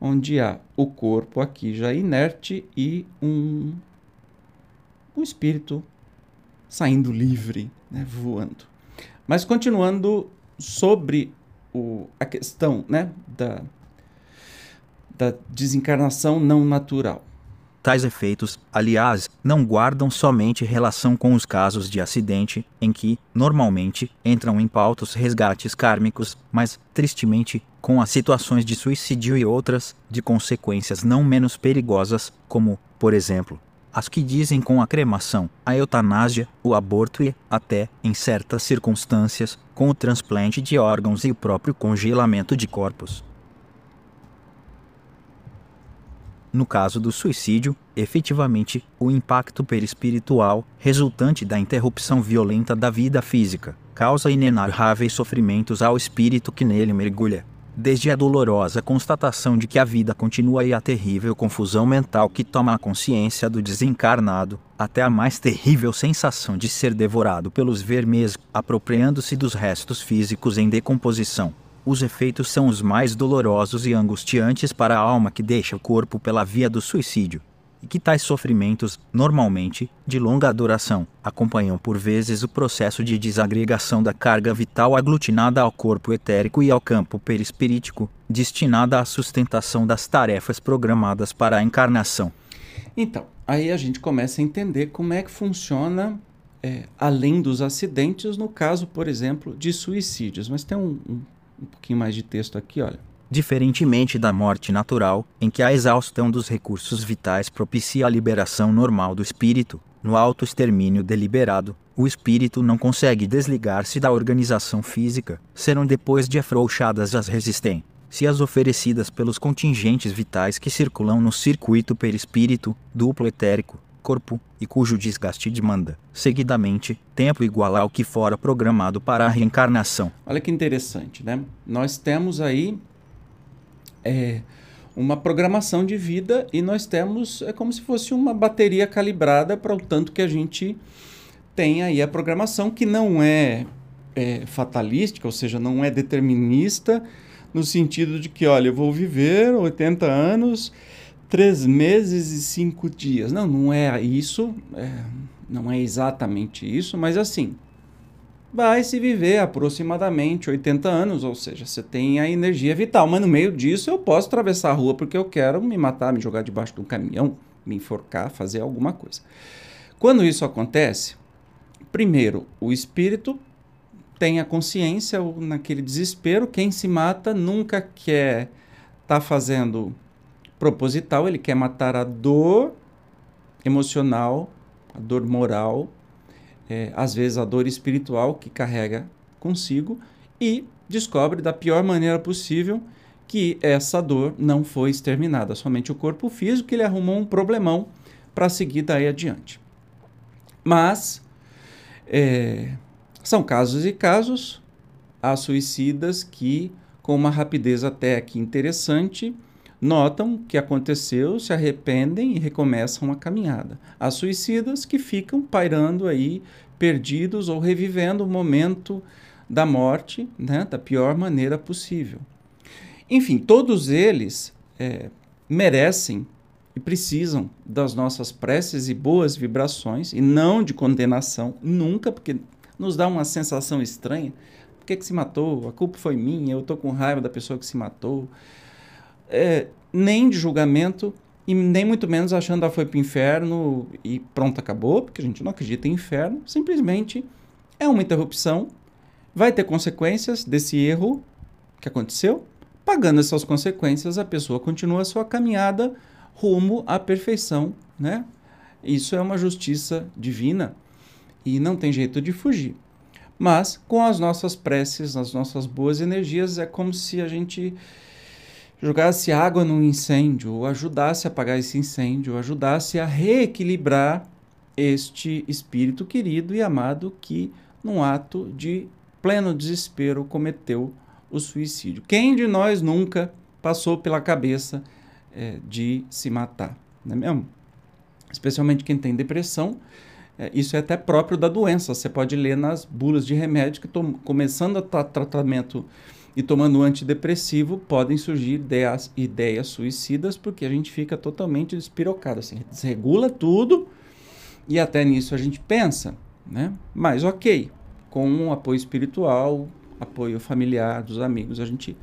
onde há o corpo aqui já inerte e um, um espírito saindo livre, né, voando. Mas continuando sobre o, a questão né, da, da desencarnação não natural. Tais efeitos, aliás, não guardam somente relação com os casos de acidente, em que, normalmente, entram em pautos resgates kármicos, mas, tristemente, com as situações de suicídio e outras, de consequências não menos perigosas, como, por exemplo, as que dizem com a cremação, a eutanásia, o aborto e, até, em certas circunstâncias, com o transplante de órgãos e o próprio congelamento de corpos. No caso do suicídio, efetivamente, o impacto perispiritual, resultante da interrupção violenta da vida física, causa inenarráveis sofrimentos ao espírito que nele mergulha desde a dolorosa constatação de que a vida continua e a terrível confusão mental que toma a consciência do desencarnado, até a mais terrível sensação de ser devorado pelos vermes, apropriando-se dos restos físicos em decomposição. Os efeitos são os mais dolorosos e angustiantes para a alma que deixa o corpo pela via do suicídio e que tais sofrimentos, normalmente, de longa duração, acompanham por vezes o processo de desagregação da carga vital aglutinada ao corpo etérico e ao campo perispirítico, destinada à sustentação das tarefas programadas para a encarnação. Então, aí a gente começa a entender como é que funciona, é, além dos acidentes, no caso, por exemplo, de suicídios. Mas tem um, um, um pouquinho mais de texto aqui, olha. Diferentemente da morte natural, em que a exaustão dos recursos vitais propicia a liberação normal do espírito, no auto-extermínio deliberado, o espírito não consegue desligar-se da organização física, serão depois de afrouxadas as resistências oferecidas pelos contingentes vitais que circulam no circuito perispírito, duplo etérico, corpo, e cujo desgaste demanda, seguidamente, tempo igual ao que fora programado para a reencarnação. Olha que interessante, né? Nós temos aí é, uma programação de vida e nós temos, é como se fosse uma bateria calibrada para o tanto que a gente tem aí a programação, que não é, é fatalística, ou seja, não é determinista, no sentido de que, olha, eu vou viver 80 anos, três meses e cinco dias. Não, não é isso, é, não é exatamente isso, mas assim, vai se viver aproximadamente 80 anos, ou seja, você tem a energia vital, mas no meio disso eu posso atravessar a rua porque eu quero me matar, me jogar debaixo de um caminhão, me enforcar, fazer alguma coisa. Quando isso acontece, primeiro, o espírito tem a consciência naquele desespero, quem se mata nunca quer estar tá fazendo proposital, ele quer matar a dor emocional, a dor moral é, às vezes, a dor espiritual que carrega consigo e descobre da pior maneira possível que essa dor não foi exterminada, somente o corpo físico, que ele arrumou um problemão para seguir daí adiante. Mas é, são casos e casos, há suicidas que, com uma rapidez até aqui interessante, notam o que aconteceu, se arrependem e recomeçam a caminhada. Há suicidas que ficam pairando aí, perdidos ou revivendo o momento da morte né, da pior maneira possível. Enfim, todos eles é, merecem e precisam das nossas preces e boas vibrações, e não de condenação, nunca, porque nos dá uma sensação estranha. Por que, que se matou? A culpa foi minha, eu estou com raiva da pessoa que se matou é, nem de julgamento e nem muito menos achando que foi para o inferno e pronto, acabou, porque a gente não acredita em inferno. Simplesmente é uma interrupção, vai ter consequências desse erro que aconteceu. Pagando essas consequências, a pessoa continua a sua caminhada rumo à perfeição, né? Isso é uma justiça divina e não tem jeito de fugir. Mas com as nossas preces, as nossas boas energias, é como se a gente jogasse água no incêndio, ou ajudasse a apagar esse incêndio, ou ajudasse a reequilibrar este espírito querido e amado que, num ato de pleno desespero, cometeu o suicídio. Quem de nós nunca passou pela cabeça é, de se matar? Não é mesmo? Especialmente quem tem depressão. É, isso é até próprio da doença. Você pode ler nas bulas de remédio que, começando a tratamento e tomando antidepressivo, podem surgir ideias, ideias suicidas, porque a gente fica totalmente despirocado, assim, desregula tudo e até nisso a gente pensa, né? Mas ok, com um apoio espiritual, apoio familiar dos amigos, a gente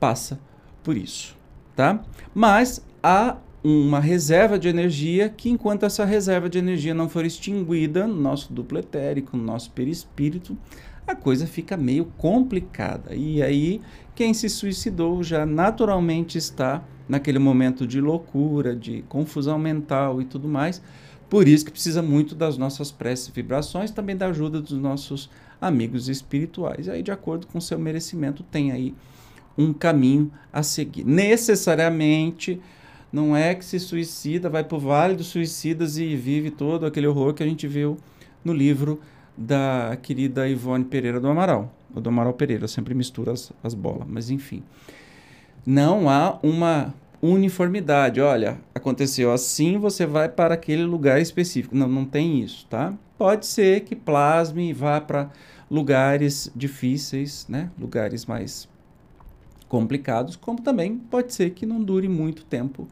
passa por isso, tá? Mas há uma reserva de energia que, enquanto essa reserva de energia não for extinguida no nosso duplo etérico, no nosso perispírito, a coisa fica meio complicada. E aí, quem se suicidou já naturalmente está naquele momento de loucura, de confusão mental e tudo mais. Por isso que precisa muito das nossas preces e vibrações, também da ajuda dos nossos amigos espirituais. E aí, de acordo com o seu merecimento, tem aí um caminho a seguir. Necessariamente não é que se suicida, vai para o vale dos suicidas e vive todo aquele horror que a gente viu no livro da querida Ivone Pereira do Amaral. Ou do Amaral Pereira, sempre misturo as, as bolas, mas enfim. Não há uma uniformidade. Olha, aconteceu assim, você vai para aquele lugar específico. Não, não tem isso, tá? Pode ser que plasme e vá para lugares difíceis, né? Lugares mais complicados, como também pode ser que não dure muito tempo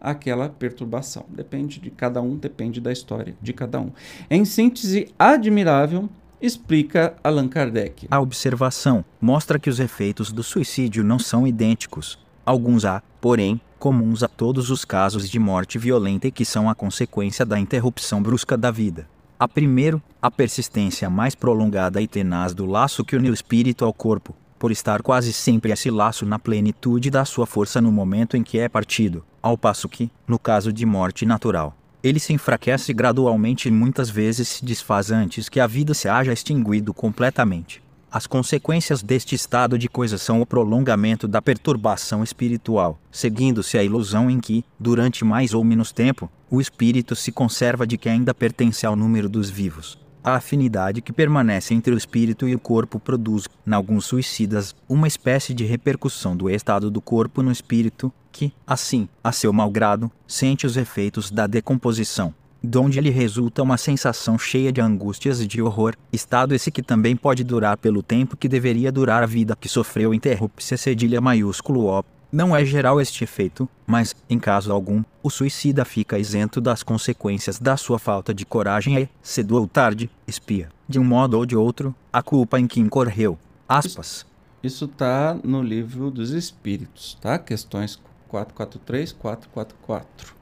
aquela perturbação. Depende de cada um, depende da história de cada um. Em síntese admirável, explica Allan Kardec. A observação mostra que os efeitos do suicídio não são idênticos. Alguns há, porém, comuns a todos os casos de morte violenta e que são a consequência da interrupção brusca da vida. A primeiro, a persistência mais prolongada e tenaz do laço que une o espírito ao corpo, por estar quase sempre esse laço na plenitude da sua força no momento em que é partido, ao passo que, no caso de morte natural, ele se enfraquece gradualmente e muitas vezes se desfaz antes que a vida se haja extinguido completamente. As consequências deste estado de coisas são o prolongamento da perturbação espiritual, seguindo-se a ilusão em que, durante mais ou menos tempo, o espírito se conserva de que ainda pertence ao número dos vivos. A afinidade que permanece entre o espírito e o corpo produz, em alguns suicidas, uma espécie de repercussão do estado do corpo no espírito, que, assim, a seu malgrado, sente os efeitos da decomposição, donde lhe resulta uma sensação cheia de angústias e de horror, estado esse que também pode durar pelo tempo que deveria durar a vida que sofreu interrupse cedilha maiúsculo O, não é geral este efeito, mas, em caso algum, o suicida fica isento das consequências da sua falta de coragem e, cedo ou tarde, espia, de um modo ou de outro, a culpa em que incorreu. Aspas. Isso está no livro dos Espíritos, tá? Questões 443, 444.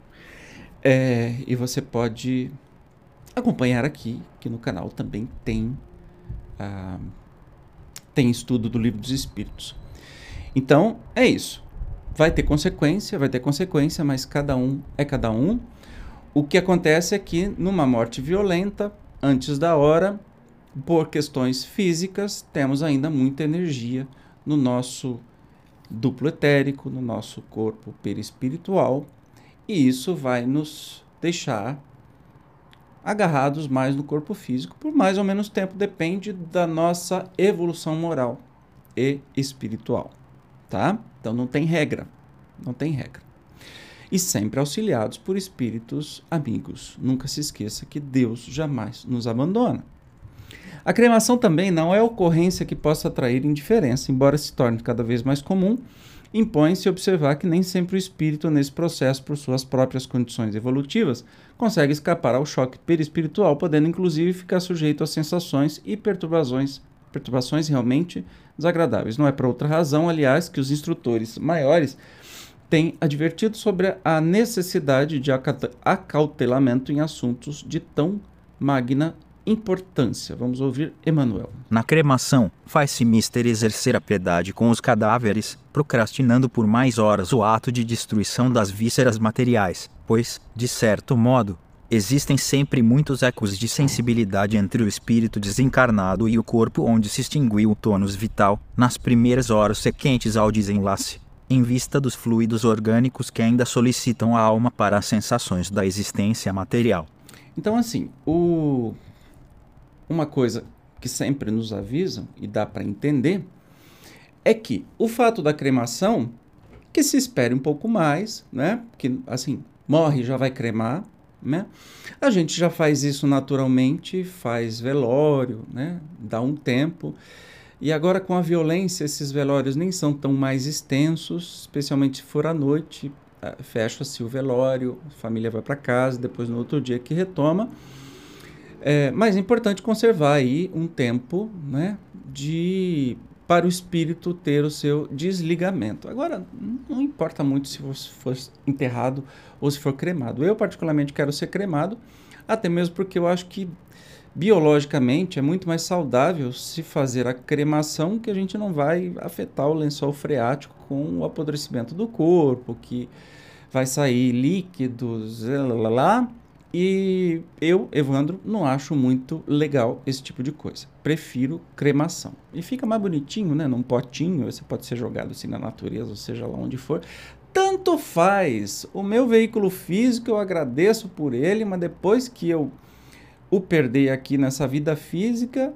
É, e você pode acompanhar aqui, que no canal também tem, ah, tem estudo do livro dos Espíritos. Então, é isso vai ter consequência, vai ter consequência, mas cada um é cada um. O que acontece é que numa morte violenta, antes da hora, por questões físicas, temos ainda muita energia no nosso duplo etérico, no nosso corpo perispiritual, e isso vai nos deixar agarrados mais no corpo físico por mais ou menos tempo, depende da nossa evolução moral e espiritual tá? Então não tem regra, não tem regra. E sempre auxiliados por espíritos amigos. Nunca se esqueça que Deus jamais nos abandona. A cremação também não é ocorrência que possa atrair indiferença, embora se torne cada vez mais comum. Impõe-se observar que nem sempre o espírito, nesse processo, por suas próprias condições evolutivas, consegue escapar ao choque perispiritual, podendo inclusive ficar sujeito a sensações e perturbações, perturbações realmente desagradáveis. Não é por outra razão, aliás, que os instrutores maiores têm advertido sobre a necessidade de acautelamento em assuntos de tão magna importância. Vamos ouvir Emmanuel. Na cremação, faz-se mister exercer a piedade com os cadáveres, procrastinando por mais horas o ato de destruição das vísceras materiais, pois, de certo modo, Existem sempre muitos ecos de sensibilidade entre o espírito desencarnado e o corpo onde se extinguiu o tônus vital, nas primeiras horas sequentes ao desenlace, em vista dos fluidos orgânicos que ainda solicitam a alma para as sensações da existência material. Então, assim, o... uma coisa que sempre nos avisam e dá para entender, é que o fato da cremação, que se espere um pouco mais, né? Que assim, morre já vai cremar, né? A gente já faz isso naturalmente, faz velório, né? Dá um tempo. E agora com a violência, esses velórios nem são tão mais extensos, especialmente se for à noite, ah, fecha-se o velório, a família vai para casa, depois no outro dia que retoma. É, mas é importante conservar aí um tempo, né, de para o espírito ter o seu desligamento. Agora, não importa muito se você for enterrado ou se for cremado. Eu, particularmente, quero ser cremado, até mesmo porque eu acho que biologicamente é muito mais saudável se fazer a cremação, que a gente não vai afetar o lençol freático com o apodrecimento do corpo, que vai sair líquidos, lá, lá, e eu, Evandro, não acho muito legal esse tipo de coisa. Prefiro cremação. E fica mais bonitinho, né? Num potinho, você pode ser jogado assim na natureza, ou seja lá onde for. Tanto faz. O meu veículo físico, eu agradeço por ele, mas depois que eu o perder aqui nessa vida física,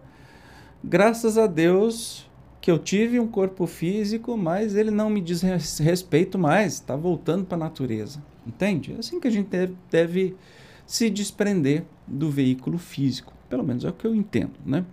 graças a Deus que eu tive um corpo físico, mas ele não me diz respeito mais, está voltando para a natureza. Entende? É assim que a gente deve, deve se desprender do veículo físico. Pelo menos é o que eu entendo, né?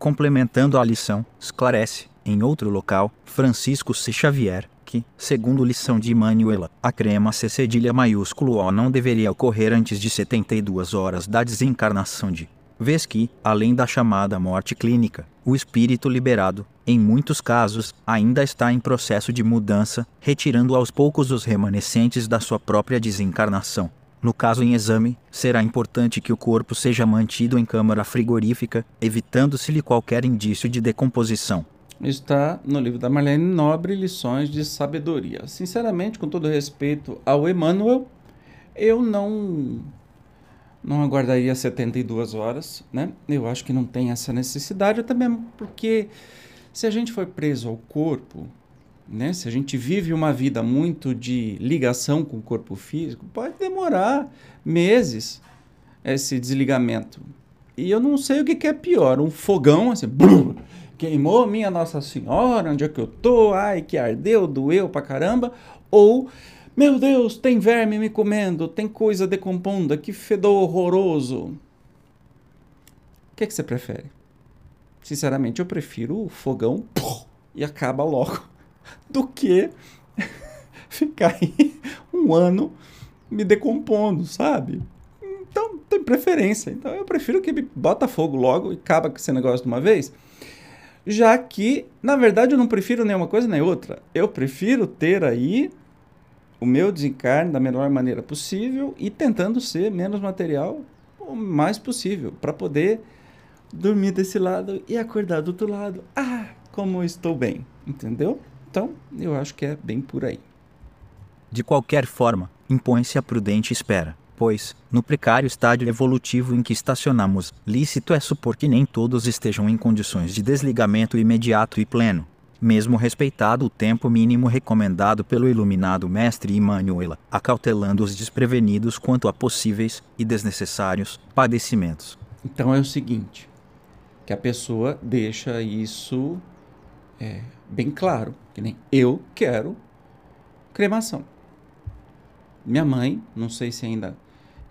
Complementando a lição, esclarece, em outro local, Francisco C. Xavier, que, segundo lição de Manuela, a crema C cedilha maiúsculo O não deveria ocorrer antes de 72 horas da desencarnação de vez que, além da chamada morte clínica, o espírito liberado, em muitos casos, ainda está em processo de mudança, retirando aos poucos os remanescentes da sua própria desencarnação. No caso em exame, será importante que o corpo seja mantido em câmara frigorífica, evitando-se-lhe qualquer indício de decomposição está no livro da Marlene Nobre, Lições de Sabedoria. Sinceramente, com todo respeito ao Emmanuel, eu não não aguardaria 72 horas, né? Eu acho que não tem essa necessidade, até mesmo porque se a gente for preso ao corpo, né? Se a gente vive uma vida muito de ligação com o corpo físico, pode demorar meses esse desligamento. E eu não sei o que, que é pior, um fogão assim, queimou minha Nossa Senhora, onde é que eu tô? Ai, que ardeu, doeu pra caramba. Ou, meu Deus, tem verme me comendo, tem coisa decompondo, que fedor horroroso. O que, que você prefere? Sinceramente, eu prefiro o fogão e acaba logo do que ficar aí um ano me decompondo, sabe? Então, tem preferência. Então, eu prefiro que me bota fogo logo e acaba com esse negócio de uma vez já que, na verdade, eu não prefiro nenhuma coisa nem outra. Eu prefiro ter aí o meu desencarne da melhor maneira possível e tentando ser menos material o mais possível, para poder dormir desse lado e acordar do outro lado. Ah, como estou bem, entendeu? Então, eu acho que é bem por aí. De qualquer forma, impõe-se a prudente espera pois, no precário estádio evolutivo em que estacionamos, lícito é supor que nem todos estejam em condições de desligamento imediato e pleno. Mesmo respeitado o tempo mínimo recomendado pelo iluminado mestre Emmanuel, acautelando os desprevenidos quanto a possíveis e desnecessários padecimentos. Então é o seguinte, que a pessoa deixa isso é, bem claro, que nem eu quero cremação. Minha mãe, não sei se ainda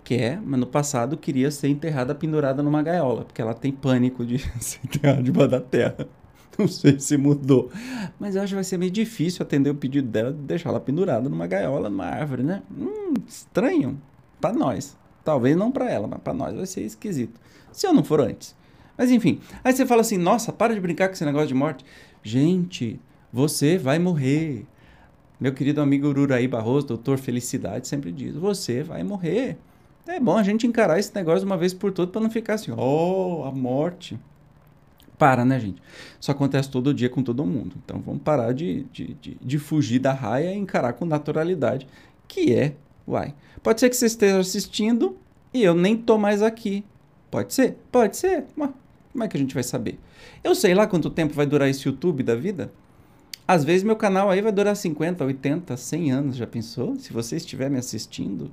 quer, mas no passado queria ser enterrada pendurada numa gaiola, porque ela tem pânico de ser enterrada debaixo da terra. Não sei se mudou. Mas eu acho que vai ser meio difícil atender o pedido dela de deixar ela pendurada numa gaiola, numa árvore, né? Hum, estranho. Para nós. Talvez não para ela, mas para nós vai ser esquisito. Se eu não for antes. Mas enfim. Aí você fala assim: nossa, para de brincar com esse negócio de morte. Gente, você vai morrer. Meu querido amigo Ururaí Barroso, doutor Felicidade, sempre diz: você vai morrer. É bom a gente encarar esse negócio de uma vez por todas para não ficar assim, oh, a morte. Para, né, gente? Isso acontece todo dia com todo mundo. Então vamos parar de, de, de, de fugir da raia e encarar com naturalidade, que é, uai. Pode ser que você esteja assistindo e eu nem tô mais aqui. Pode ser? Pode ser. Mas como é que a gente vai saber? Eu sei lá quanto tempo vai durar esse YouTube da vida. Às vezes meu canal aí vai durar 50, 80, 100 anos, já pensou? Se você estiver me assistindo,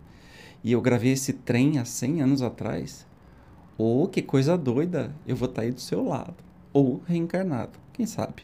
e eu gravei esse trem há 100 anos atrás, Ou que coisa doida, eu vou estar tá aí do seu lado. Ou reencarnado, quem sabe.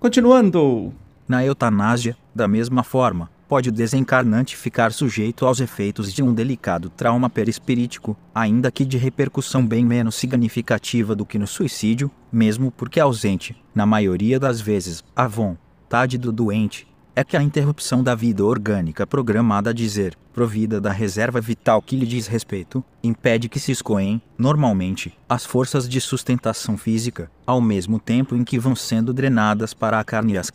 Continuando. Na eutanásia, da mesma forma, pode o desencarnante ficar sujeito aos efeitos de um delicado trauma perispirítico, ainda que de repercussão bem menos significativa do que no suicídio, mesmo porque ausente, na maioria das vezes, a vontade do doente, é que a interrupção da vida orgânica programada a dizer, provida da reserva vital que lhe diz respeito, impede que se escoem, normalmente, as forças de sustentação física, ao mesmo tempo em que vão sendo drenadas para a carne e as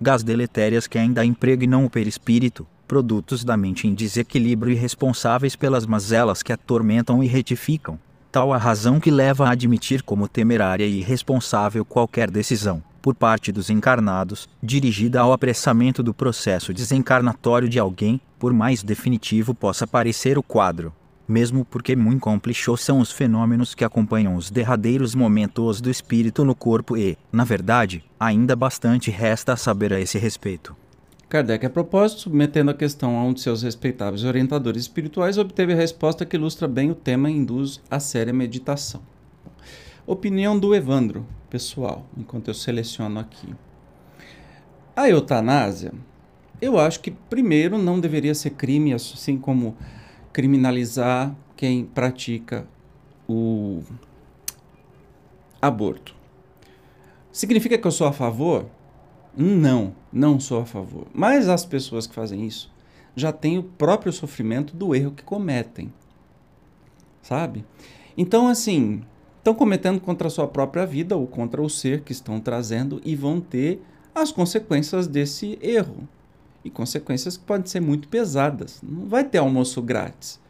gás deletérias que ainda impregnam o perispírito, produtos da mente em desequilíbrio e responsáveis pelas mazelas que atormentam e retificam. Tal a razão que leva a admitir como temerária e irresponsável qualquer decisão, por parte dos encarnados, dirigida ao apressamento do processo desencarnatório de alguém, por mais definitivo possa parecer o quadro. Mesmo porque muito complexos são os fenômenos que acompanham os derradeiros momentos do espírito no corpo e, na verdade, ainda bastante resta a saber a esse respeito. Kardec, a propósito, submetendo a questão a um de seus respeitáveis orientadores espirituais, obteve a resposta que ilustra bem o tema e induz a séria meditação. Opinião do Evandro, pessoal, enquanto eu seleciono aqui. A eutanásia, eu acho que primeiro não deveria ser crime, assim como criminalizar quem pratica o aborto. Significa que eu sou a favor? Não, não sou a favor. Mas as pessoas que fazem isso já têm o próprio sofrimento do erro que cometem. Sabe? Então, assim, estão cometendo contra a sua própria vida ou contra o ser que estão trazendo e vão ter as consequências desse erro. E consequências que podem ser muito pesadas. Não vai ter almoço grátis.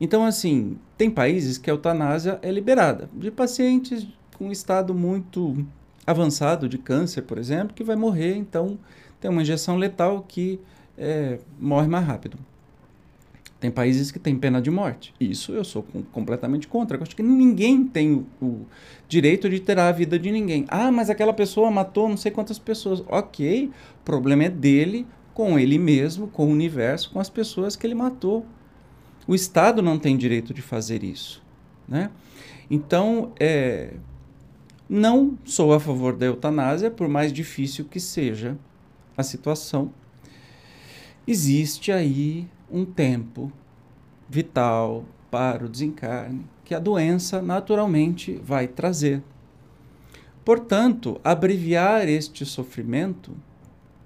Então, assim, tem países que a eutanásia é liberada. De pacientes com estado muito avançado de câncer, por exemplo, que vai morrer, então tem uma injeção letal que é, morre mais rápido. Tem países que têm pena de morte. Isso eu sou com, completamente contra. Eu acho que ninguém tem o, o, direito de tirar a vida de ninguém. Ah, mas aquela pessoa matou não sei quantas pessoas. Ok, o problema é dele, com ele mesmo, com o universo, com as pessoas que ele matou. O Estado não tem direito de fazer isso. Né? Então, é, não sou a favor da eutanásia, por mais difícil que seja a situação. Existe aí um tempo vital para o desencarne que a doença naturalmente vai trazer. Portanto, abreviar este sofrimento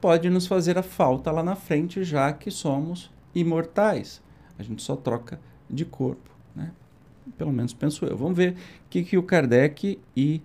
pode nos fazer a falta lá na frente, já que somos imortais. A gente só troca de corpo, né? Pelo menos penso eu. Vamos ver o que, que o Kardec e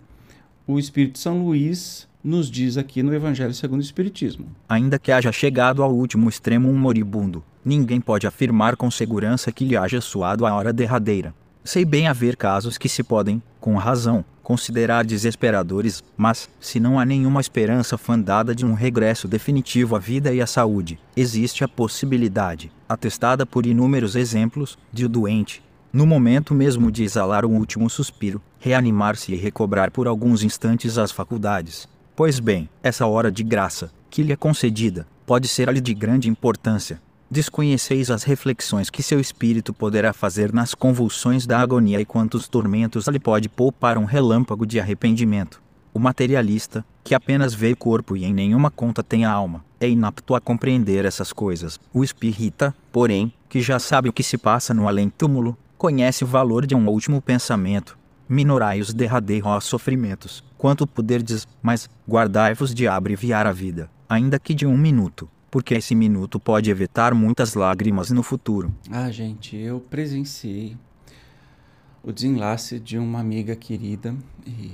o Espírito São Luís nos diz aqui no Evangelho segundo o Espiritismo. Ainda que haja chegado ao último extremo um moribundo, ninguém pode afirmar com segurança que lhe haja suado a hora derradeira. Sei bem haver casos que se podem, com razão, considerar desesperadores, mas, se não há nenhuma esperança fundada de um regresso definitivo à vida e à saúde, existe a possibilidade, atestada por inúmeros exemplos, de o doente, no momento mesmo de exalar o último suspiro, reanimar-se e recobrar por alguns instantes as faculdades. Pois bem, essa hora de graça, que lhe é concedida, pode ser-lhe de grande importância. Desconheceis as reflexões que seu espírito poderá fazer nas convulsões da agonia e quantos tormentos lhe pode poupar um relâmpago de arrependimento. O materialista, que apenas vê corpo e em nenhuma conta tem a alma, é inapto a compreender essas coisas. O espírita, porém, que já sabe o que se passa no além-túmulo, conhece o valor de um último pensamento, minorai os derradeiros sofrimentos, quanto puderdes, mas guardai-vos de abreviar a vida, ainda que de um minuto, porque esse minuto pode evitar muitas lágrimas no futuro. Ah, gente, eu presenciei o desenlace de uma amiga querida e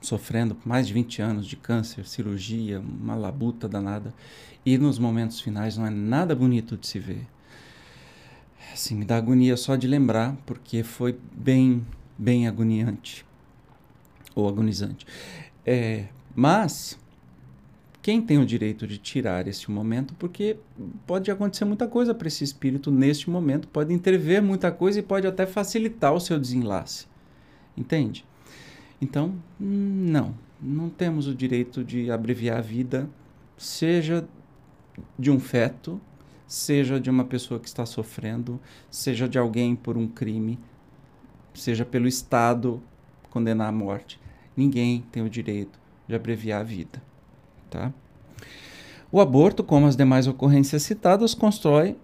sofrendo mais de 20 anos de câncer, cirurgia, uma labuta danada, e nos momentos finais não é nada bonito de se ver. Assim, me dá agonia só de lembrar, porque foi bem bem agoniante ou agonizante. É, mas quem tem o direito de tirar este momento, porque pode acontecer muita coisa para esse espírito neste momento, pode intervir muita coisa e pode até facilitar o seu desenlace. Entende? Então, não, não temos o direito de abreviar a vida, seja de um feto, seja de uma pessoa que está sofrendo, seja de alguém por um crime, seja pelo Estado condenar a morte. Ninguém tem o direito de abreviar a vida. Tá? O aborto, como as demais ocorrências citadas, constrói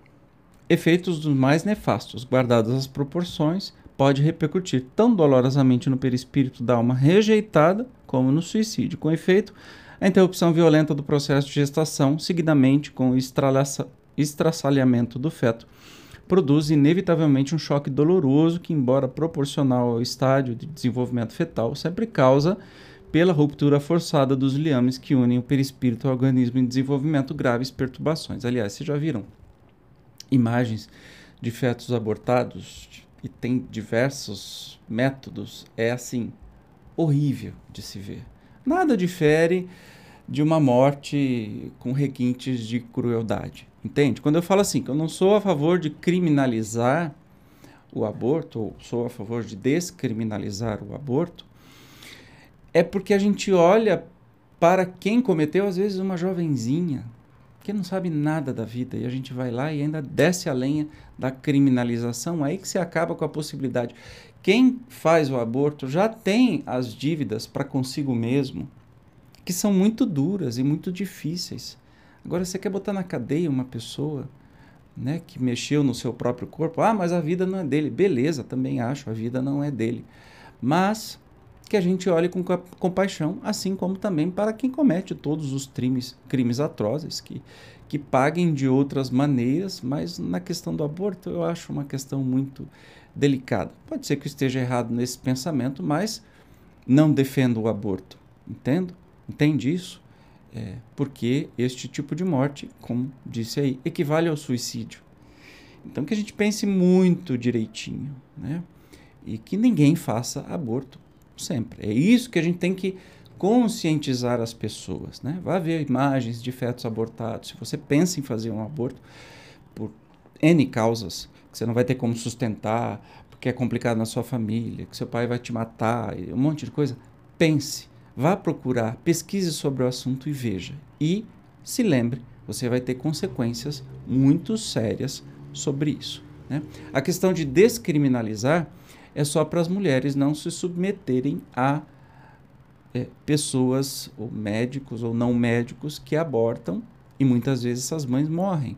efeitos dos mais nefastos. Guardadas as proporções, pode repercutir tão dolorosamente no perispírito da alma rejeitada como no suicídio. Com efeito, a interrupção violenta do processo de gestação, seguidamente com o estraçalhamento do feto, produz inevitavelmente um choque doloroso que, embora proporcional ao estágio de desenvolvimento fetal, sempre causa pela ruptura forçada dos liames que unem o perispírito ao organismo em desenvolvimento graves perturbações. Aliás, vocês já viram imagens de fetos abortados e tem diversos métodos, é assim, horrível de se ver. Nada difere de uma morte com requintes de crueldade. Entende? Quando eu falo assim, que eu não sou a favor de criminalizar o aborto, ou sou a favor de descriminalizar o aborto, é porque a gente olha para quem cometeu, às vezes, uma jovenzinha que não sabe nada da vida e a gente vai lá e ainda desce a lenha da criminalização, aí que se acaba com a possibilidade. Quem faz o aborto já tem as dívidas para consigo mesmo, que são muito duras e muito difíceis. Agora, você quer botar na cadeia uma pessoa né, que mexeu no seu próprio corpo? Ah, mas a vida não é dele. Beleza, também acho, a vida não é dele. Mas que a gente olhe com compaixão, assim como também para quem comete todos os crimes, crimes atrozes, que, que paguem de outras maneiras, mas na questão do aborto eu acho uma questão muito delicada. Pode ser que eu esteja errado nesse pensamento, mas não defendo o aborto, entendo? Entende isso? É, porque este tipo de morte, como disse aí, equivale ao suicídio. Então que a gente pense muito direitinho, né? E que ninguém faça aborto sempre. É isso que a gente tem que conscientizar as pessoas, né? Vá ver imagens de fetos abortados. Se você pensa em fazer um aborto por N causas, que você não vai ter como sustentar, porque é complicado na sua família, que seu pai vai te matar, um monte de coisa, pense Vá procurar, pesquise sobre o assunto e veja. E se lembre, você vai ter consequências muito sérias sobre isso. Né? A questão de descriminalizar é só para as mulheres não se submeterem a é, pessoas, ou médicos ou não médicos, que abortam e muitas vezes essas mães morrem,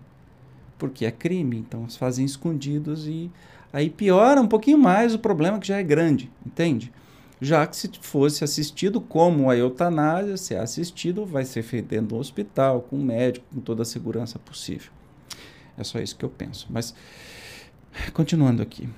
porque é crime, então elas fazem escondidos e aí piora um pouquinho mais o problema que já é grande, entende? já que se fosse assistido como a eutanásia, se é assistido, vai ser feito dentro do hospital, com um médico, com toda a segurança possível. É só isso que eu penso. Mas, continuando aqui.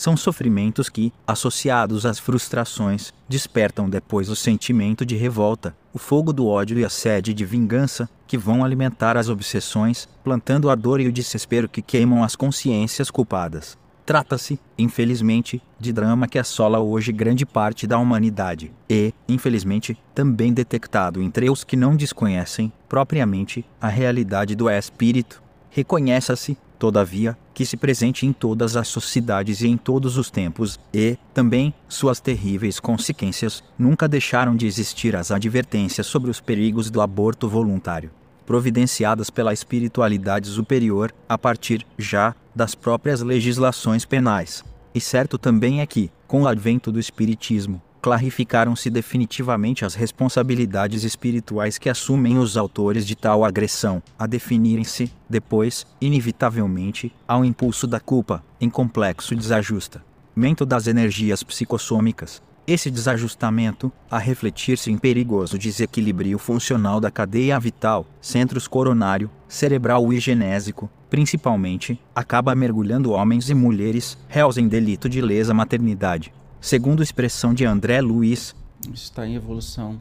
São sofrimentos que, associados às frustrações, despertam depois o sentimento de revolta, o fogo do ódio e a sede de vingança, que vão alimentar as obsessões, plantando a dor e o desespero que queimam as consciências culpadas. Trata-se, infelizmente, de drama que assola hoje grande parte da humanidade e, infelizmente, também detectado entre os que não desconhecem propriamente a realidade do espírito. Reconheça-se, todavia, que se presente em todas as sociedades e em todos os tempos, e, também, suas terríveis consequências nunca deixaram de existir as advertências sobre os perigos do aborto voluntário providenciadas pela espiritualidade superior a partir já das próprias legislações penais. E certo também é que, com o advento do Espiritismo, clarificaram-se definitivamente as responsabilidades espirituais que assumem os autores de tal agressão, a definirem-se, depois, inevitavelmente, ao impulso da culpa, em complexo desajustamento das energias psicossômicas, esse desajustamento, a refletir-se em perigoso desequilíbrio funcional da cadeia vital, centros coronário, cerebral e genésico, principalmente, acaba mergulhando homens e mulheres réus em delito de lesa maternidade. Segundo expressão de André Luiz, está em evolução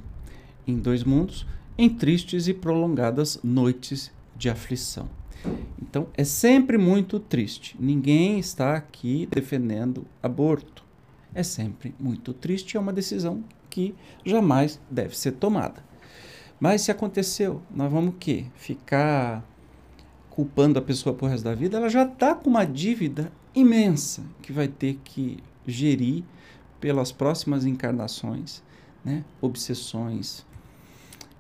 em dois mundos, em tristes e prolongadas noites de aflição. Então é sempre muito triste. Ninguém está aqui defendendo aborto é sempre muito triste é uma decisão que jamais deve ser tomada. Mas se aconteceu, nós vamos o quê? Ficar culpando a pessoa por resto da vida? Ela já está com uma dívida imensa que vai ter que gerir pelas próximas encarnações, né? obsessões.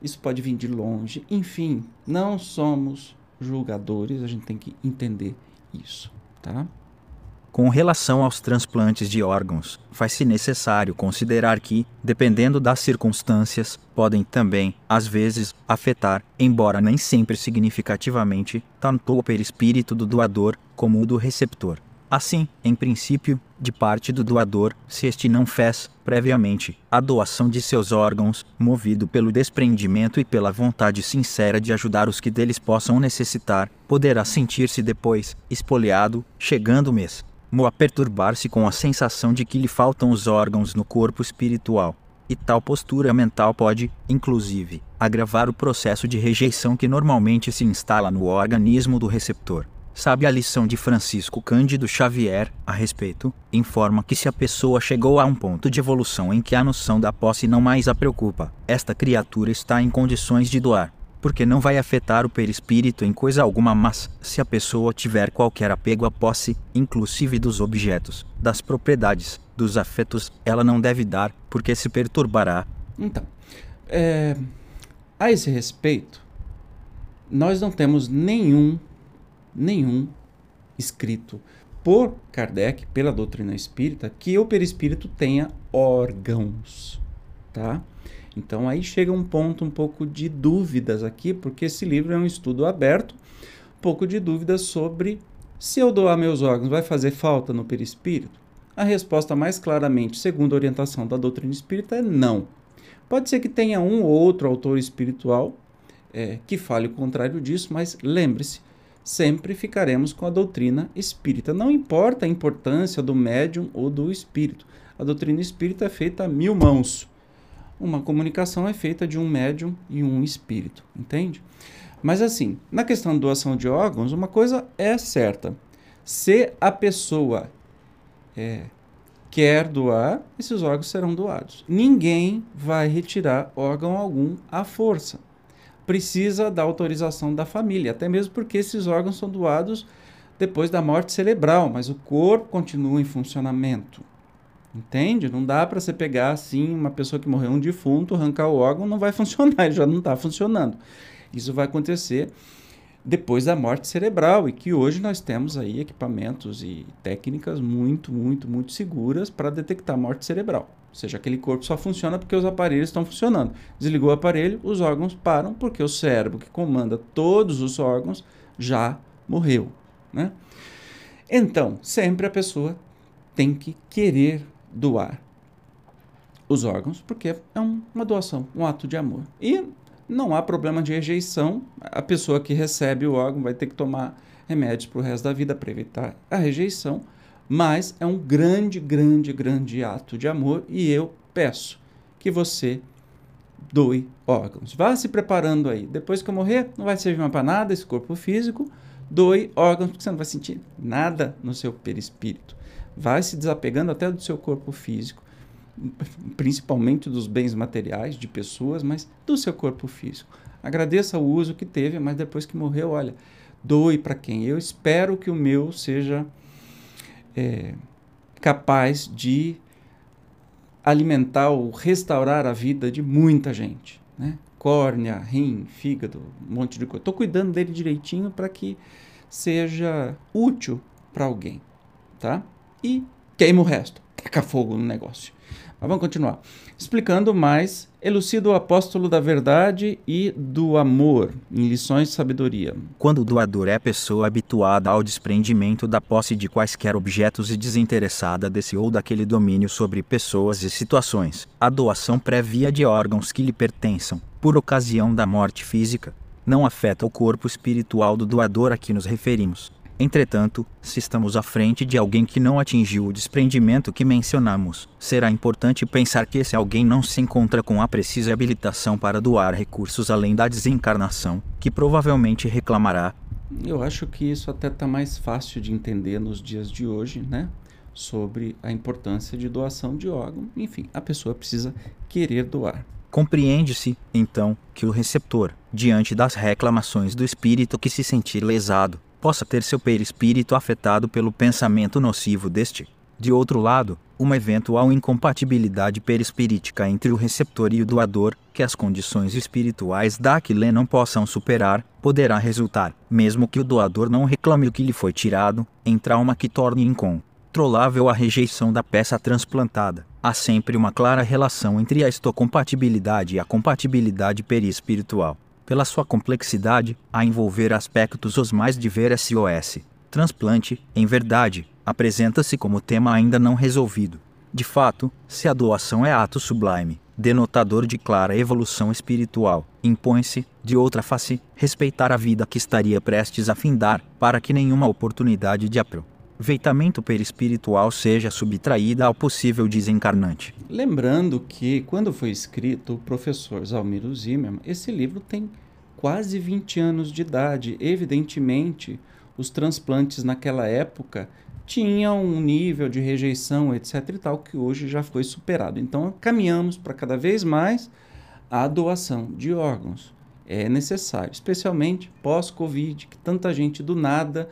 Isso pode vir de longe. Enfim, não somos julgadores, a gente tem que entender isso, tá? Com relação aos transplantes de órgãos, faz-se necessário considerar que, dependendo das circunstâncias, podem também, às vezes, afetar, embora nem sempre significativamente, tanto o perispírito do doador como o do receptor. Assim, em princípio, de parte do doador, se este não fez, previamente, a doação de seus órgãos, movido pelo desprendimento e pela vontade sincera de ajudar os que deles possam necessitar, poderá sentir-se depois, espoliado, chegando o mês, a perturbar-se com a sensação de que lhe faltam os órgãos no corpo espiritual. E tal postura mental pode, inclusive, agravar o processo de rejeição que normalmente se instala no organismo do receptor. Sabe a lição de Francisco Cândido Xavier a respeito? Informa que se a pessoa chegou a um ponto de evolução em que a noção da posse não mais a preocupa, esta criatura está em condições de doar porque não vai afetar o perispírito em coisa alguma, mas se a pessoa tiver qualquer apego à posse, inclusive dos objetos, das propriedades, dos afetos, ela não deve dar, porque se perturbará. Então, é, a esse respeito, nós não temos nenhum, nenhum escrito por Kardec, pela doutrina espírita, que o perispírito tenha órgãos, tá? Então aí chega um ponto um pouco de dúvidas aqui, porque esse livro é um estudo aberto, um pouco de dúvidas sobre se eu doar meus órgãos vai fazer falta no perispírito? A resposta mais claramente, segundo a orientação da doutrina espírita, é não. Pode ser que tenha um ou outro autor espiritual é, que fale o contrário disso, mas lembre-se, sempre ficaremos com a doutrina espírita. Não importa a importância do médium ou do espírito. A doutrina espírita é feita a mil mãos uma comunicação é feita de um médium e um espírito, entende? Mas assim, na questão da doação de órgãos, uma coisa é certa. Se a pessoa é, quer doar, esses órgãos serão doados. Ninguém vai retirar órgão algum à força. Precisa da autorização da família, até mesmo porque esses órgãos são doados depois da morte cerebral, mas o corpo continua em funcionamento. Entende? Não dá para você pegar assim uma pessoa que morreu, um defunto, arrancar o órgão, não vai funcionar, ele já não está funcionando. Isso vai acontecer depois da morte cerebral e que hoje nós temos aí equipamentos e técnicas muito, muito, muito seguras para detectar morte cerebral. Ou seja, aquele corpo só funciona porque os aparelhos estão funcionando. Desligou o aparelho, os órgãos param porque o cérebro que comanda todos os órgãos já morreu, né? Então, sempre a pessoa tem que querer doar os órgãos, porque é um, uma doação, um ato de amor. E não há problema de rejeição, a pessoa que recebe o órgão vai ter que tomar remédios para o resto da vida para evitar a rejeição, mas é um grande, grande, grande ato de amor e eu peço que você doe órgãos. Vá se preparando aí. Depois que eu morrer, não vai servir mais para nada esse corpo físico. Doe órgãos, porque você não vai sentir nada no seu perispírito vai se desapegando até do seu corpo físico, principalmente dos bens materiais, de pessoas, mas do seu corpo físico. Agradeça o uso que teve, mas depois que morreu, olha, doe para quem? Eu espero que o meu seja é, capaz de alimentar ou restaurar a vida de muita gente, né? Córnea, rim, fígado, um monte de coisa. Estou cuidando dele direitinho para que seja útil para alguém, tá? e queima o resto. Taca fogo no negócio. Mas vamos continuar. Explicando mais, elucida o apóstolo da verdade e do amor, em lições de sabedoria. Quando o doador é pessoa habituada ao desprendimento da posse de quaisquer objetos e desinteressada desse ou daquele domínio sobre pessoas e situações, a doação prévia de órgãos que lhe pertençam, por ocasião da morte física, não afeta o corpo espiritual do doador a que nos referimos Entretanto, se estamos à frente de alguém que não atingiu o desprendimento que mencionamos, será importante pensar que esse alguém não se encontra com a precisa habilitação para doar recursos além da desencarnação, que provavelmente reclamará. Eu acho que isso até está mais fácil de entender nos dias de hoje, né? Sobre a importância de doação de órgão. Enfim, a pessoa precisa querer doar. Compreende-se, então, que o receptor, diante das reclamações do espírito que se sentir lesado, possa ter seu perispírito afetado pelo pensamento nocivo deste. De outro lado, uma eventual incompatibilidade perispirítica entre o receptor e o doador, que as condições espirituais daquele não possam superar, poderá resultar, mesmo que o doador não reclame o que lhe foi tirado, em trauma que torne incontrolável a rejeição da peça transplantada. Há sempre uma clara relação entre a histocompatibilidade e a compatibilidade perispiritual. Pela sua complexidade, a envolver aspectos os mais diversos, transplante, em verdade, apresenta-se como tema ainda não resolvido. De fato, se a doação é ato sublime, denotador de clara evolução espiritual, impõe-se, de outra face, respeitar a vida que estaria prestes a findar, para que nenhuma oportunidade de aproveitamento perispiritual seja subtraída ao possível desencarnante. Lembrando que, quando foi escrito o professor Zalmiro Zimmermann, esse livro tem quase 20 anos de idade. Evidentemente, os transplantes naquela época tinha um nível de rejeição, etc. e tal, que hoje já foi superado. Então, caminhamos para cada vez mais a doação de órgãos. É necessário, especialmente pós-Covid, que tanta gente do nada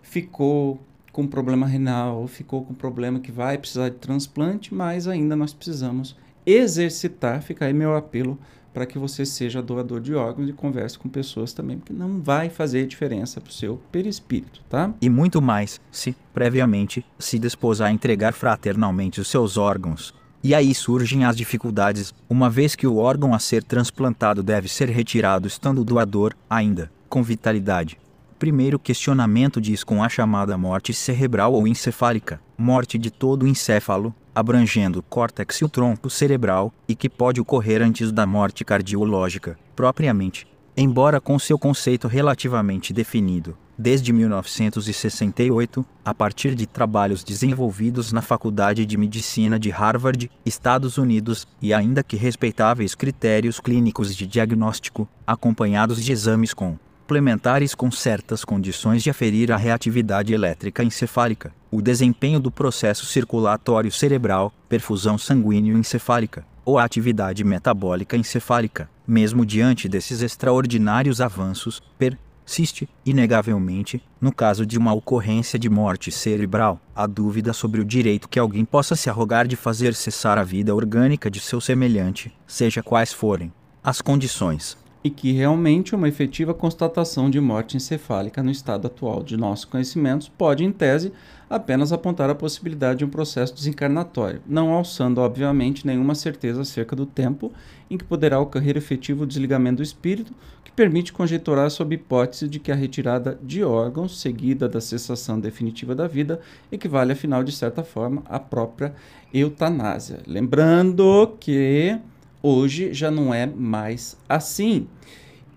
ficou com problema renal, ficou com problema que vai precisar de transplante, mas ainda nós precisamos exercitar, fica aí meu apelo para que você seja doador de órgãos e converse com pessoas também, porque não vai fazer diferença para o seu perispírito, tá? E muito mais, se, previamente, se dispôs a entregar fraternalmente os seus órgãos. E aí surgem as dificuldades, uma vez que o órgão a ser transplantado deve ser retirado estando o doador, ainda, com vitalidade. Primeiro questionamento diz com a chamada morte cerebral ou encefálica, morte de todo o encéfalo, abrangendo o córtex e o tronco cerebral, e que pode ocorrer antes da morte cardiológica, propriamente. Embora com seu conceito relativamente definido, desde 1968, a partir de trabalhos desenvolvidos na Faculdade de Medicina de Harvard, Estados Unidos, e ainda que respeitáveis critérios clínicos de diagnóstico, acompanhados de exames com complementares com certas condições de aferir a reatividade elétrica encefálica, o desempenho do processo circulatório cerebral, perfusão sanguínea encefálica, ou a atividade metabólica encefálica. Mesmo diante desses extraordinários avanços, persiste, inegavelmente, no caso de uma ocorrência de morte cerebral, a dúvida sobre o direito que alguém possa se arrogar de fazer cessar a vida orgânica de seu semelhante, seja quais forem as condições e que realmente uma efetiva constatação de morte encefálica no estado atual de nossos conhecimentos pode, em tese, apenas apontar a possibilidade de um processo desencarnatório, não alçando, obviamente, nenhuma certeza acerca do tempo em que poderá ocorrer efetivo desligamento do espírito, que permite conjecturar sob hipótese de que a retirada de órgãos, seguida da cessação definitiva da vida, equivale, afinal, de certa forma, à própria eutanásia. Lembrando que Hoje já não é mais assim.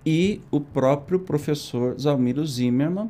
E o próprio professor Zalmiro Zimmermann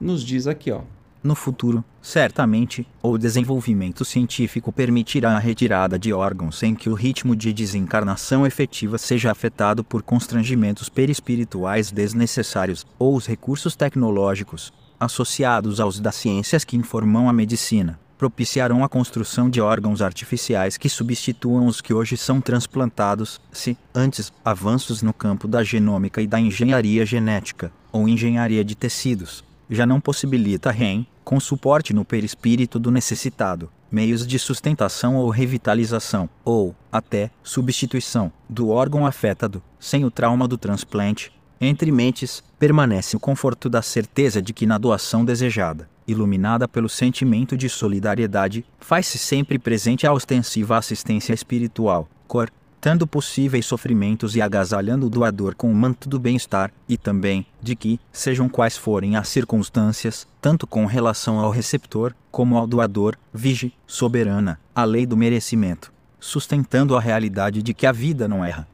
nos diz aqui, ó. No futuro, certamente, o desenvolvimento científico permitirá a retirada de órgãos sem que o ritmo de desencarnação efetiva seja afetado por constrangimentos perispirituais desnecessários ou os recursos tecnológicos associados aos das ciências que informam a medicina propiciarão a construção de órgãos artificiais que substituam os que hoje são transplantados, se, antes, avanços no campo da genômica e da engenharia genética, ou engenharia de tecidos, já não possibilita REM, com suporte no perispírito do necessitado, meios de sustentação ou revitalização, ou, até, substituição, do órgão afetado, sem o trauma do transplante, entre mentes, permanece o conforto da certeza de que na doação desejada, iluminada pelo sentimento de solidariedade, faz-se sempre presente a ostensiva assistência espiritual, cortando possíveis sofrimentos e agasalhando o doador com o manto do bem-estar, e também, de que, sejam quais forem as circunstâncias, tanto com relação ao receptor, como ao doador, vige, soberana, a lei do merecimento, sustentando a realidade de que a vida não erra.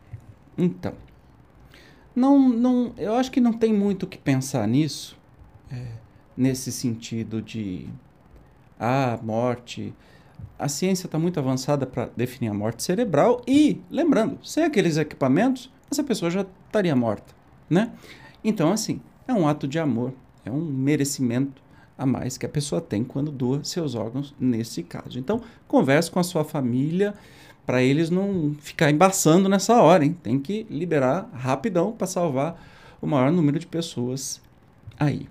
Então, não, não, eu acho que não tem muito o que pensar nisso, é, nesse sentido de a ah, morte. A ciência está muito avançada para definir a morte cerebral e, lembrando, sem aqueles equipamentos, essa pessoa já estaria morta, né? Então, assim, é um ato de amor, é um merecimento a mais que a pessoa tem quando doa seus órgãos nesse caso. Então, converse com a sua família, para eles não ficar embaçando nessa hora, hein? Tem que liberar rapidão para salvar o maior número de pessoas aí.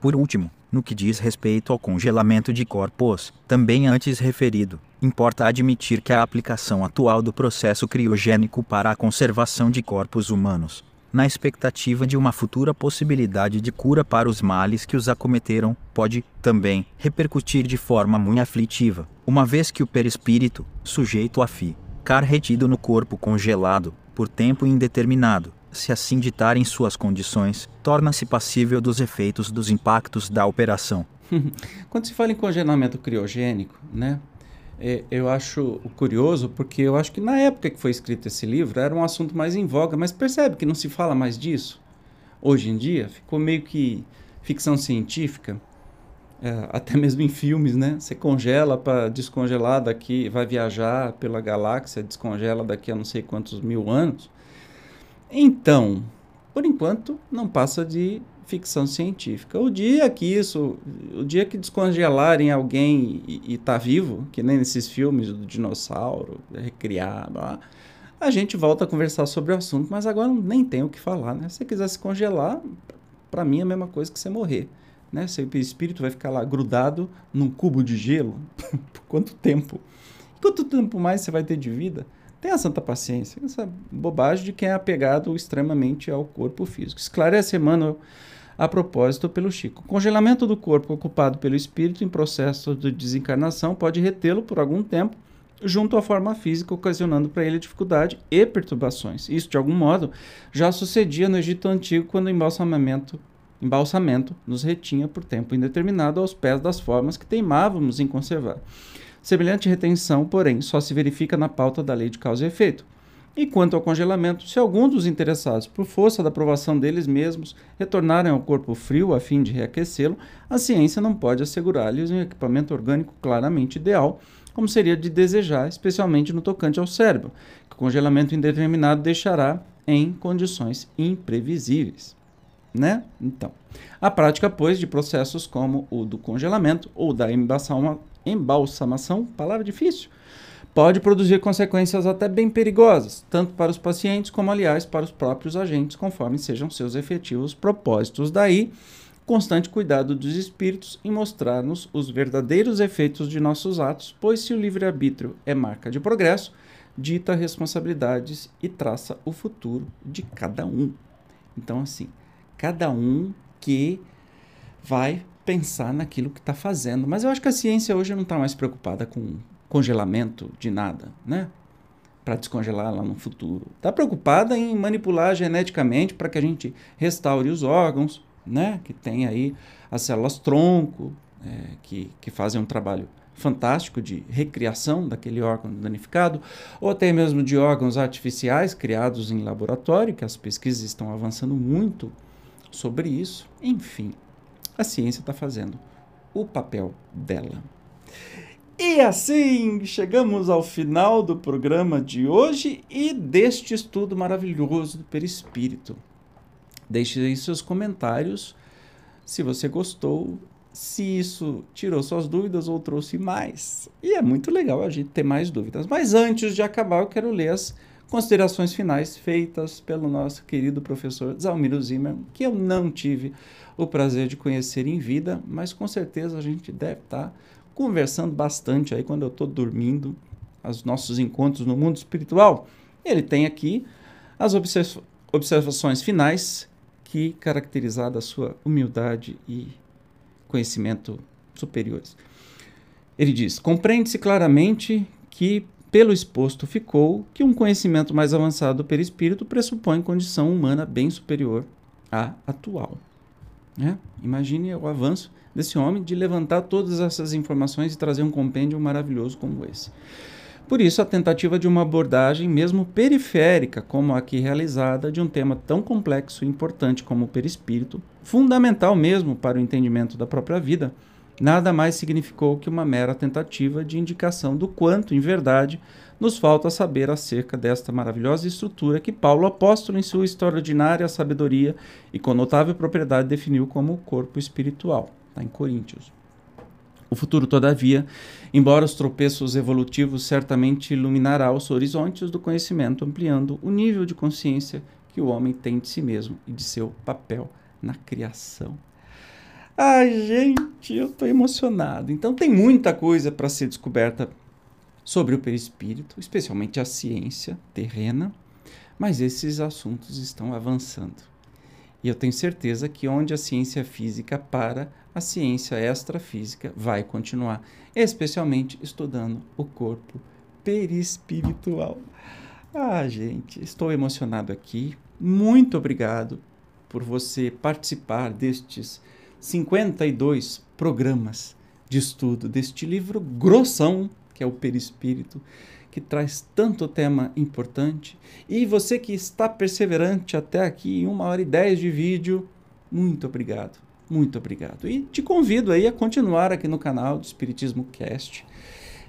Por último, no que diz respeito ao congelamento de corpos, também antes referido, importa admitir que a aplicação atual do processo criogênico para a conservação de corpos humanos na expectativa de uma futura possibilidade de cura para os males que os acometeram, pode, também, repercutir de forma muito aflitiva, uma vez que o perispírito, sujeito a ficar retido no corpo congelado, por tempo indeterminado, se assim ditarem suas condições, torna-se passível dos efeitos dos impactos da operação. Quando se fala em congelamento criogênico, né? É, eu acho curioso porque eu acho que na época que foi escrito esse livro era um assunto mais em voga, mas percebe que não se fala mais disso hoje em dia? Ficou meio que ficção científica, é, até mesmo em filmes, né? Você congela para descongelar daqui, vai viajar pela galáxia, descongela daqui a não sei quantos mil anos. Então, por enquanto, não passa de ficção científica. O dia que isso, o dia que descongelarem alguém e, está vivo, que nem nesses filmes do dinossauro recriado, ó, a gente volta a conversar sobre o assunto, mas agora nem tem o que falar, né? Se você quiser se congelar, para mim é a mesma coisa que você morrer, né? Seu espírito vai ficar lá grudado num cubo de gelo por quanto tempo? Quanto tempo mais você vai ter de vida? Tenha santa paciência. Essa bobagem de quem é apegado extremamente ao corpo físico. Esclarece Emmanuel a propósito pelo Chico. O congelamento do corpo ocupado pelo espírito em processo de desencarnação pode retê-lo por algum tempo junto à forma física, ocasionando para ele dificuldade e perturbações. Isso, de algum modo, já sucedia no Egito Antigo quando o embalsamamento, embalsamento nos retinha por tempo indeterminado aos pés das formas que teimávamos em conservar. Semelhante retenção, porém, só se verifica na pauta da lei de causa e efeito. E quanto ao congelamento, se algum dos interessados, por força da aprovação deles mesmos, retornarem ao corpo frio a fim de reaquecê-lo, a ciência não pode assegurar-lhes um equipamento orgânico claramente ideal, como seria de desejar, especialmente no tocante ao cérebro, que o congelamento indeterminado deixará em condições imprevisíveis. Né? Então, a prática, pois, de processos como o do congelamento ou da embalsamação, palavra difícil, pode produzir consequências até bem perigosas, tanto para os pacientes como, aliás, para os próprios agentes, conforme sejam seus efetivos propósitos. Daí, constante cuidado dos espíritos em mostrar-nos os verdadeiros efeitos de nossos atos, pois se o livre-arbítrio é marca de progresso, dita responsabilidades e traça o futuro de cada um. Então, assim, cada um que vai pensar naquilo que está fazendo. Mas eu acho que a ciência hoje não está mais preocupada com congelamento de nada, né? Para descongelar lá no futuro. Está preocupada em manipular geneticamente para que a gente restaure os órgãos, né? Que tem aí as células tronco, é, que, que fazem um trabalho fantástico de recriação daquele órgão danificado, ou até mesmo de órgãos artificiais criados em laboratório, que as pesquisas estão avançando muito sobre isso. Enfim, a ciência está fazendo o papel dela. E assim chegamos ao final do programa de hoje e deste estudo maravilhoso do perispírito. Deixe aí seus comentários se você gostou, se isso tirou suas dúvidas ou trouxe mais. E é muito legal a gente ter mais dúvidas. Mas antes de acabar, eu quero ler as considerações finais feitas pelo nosso querido professor Zalmiro Zimmer, que eu não tive o prazer de conhecer em vida, mas com certeza a gente deve estar conversando bastante aí quando eu estou dormindo, os nossos encontros no mundo espiritual. Ele tem aqui as observ observações finais que caracterizada a sua humildade e conhecimento superiores. Ele diz: compreende-se claramente que pelo exposto ficou que um conhecimento mais avançado do perispírito pressupõe condição humana bem superior à atual. Né? Imagine o avanço desse homem de levantar todas essas informações e trazer um compêndio maravilhoso como esse. Por isso, a tentativa de uma abordagem, mesmo periférica, como a aqui realizada, de um tema tão complexo e importante como o perispírito, fundamental mesmo para o entendimento da própria vida, nada mais significou que uma mera tentativa de indicação do quanto, em verdade, nos falta saber acerca desta maravilhosa estrutura que Paulo apóstolo em sua extraordinária sabedoria e com notável propriedade definiu como o corpo espiritual está em Coríntios. O futuro, todavia, embora os tropeços evolutivos certamente iluminará os horizontes do conhecimento, ampliando o nível de consciência que o homem tem de si mesmo e de seu papel na criação. Ai, gente, eu estou emocionado. Então, tem muita coisa para ser descoberta sobre o perispírito, especialmente a ciência terrena, mas esses assuntos estão avançando. E eu tenho certeza que onde a ciência física para, a ciência extrafísica vai continuar, especialmente estudando o corpo perispiritual. Ah, gente, estou emocionado aqui. Muito obrigado por você participar destes 52 programas de estudo deste livro grossão, que é o Perispírito, que traz tanto tema importante. E você que está perseverante até aqui, em uma hora e dez de vídeo, muito obrigado, muito obrigado. E te convido aí a continuar aqui no canal do Espiritismo Cast.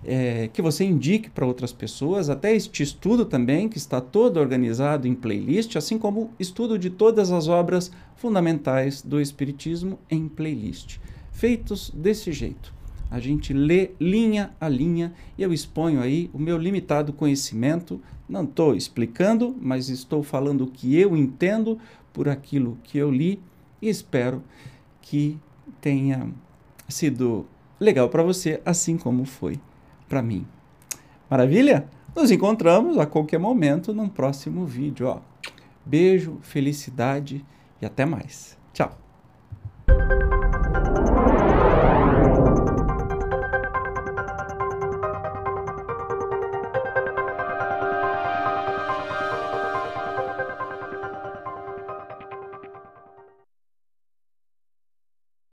É, que você indique para outras pessoas, até este estudo também, que está todo organizado em playlist, assim como estudo de todas as obras fundamentais do Espiritismo em playlist, feitos desse jeito a gente lê linha a linha e eu exponho aí o meu limitado conhecimento. Não estou explicando, mas estou falando o que eu entendo por aquilo que eu li e espero que tenha sido legal para você, assim como foi para mim. Maravilha? Nos encontramos a qualquer momento num próximo vídeo. Ó. Beijo, felicidade e até mais. Tchau!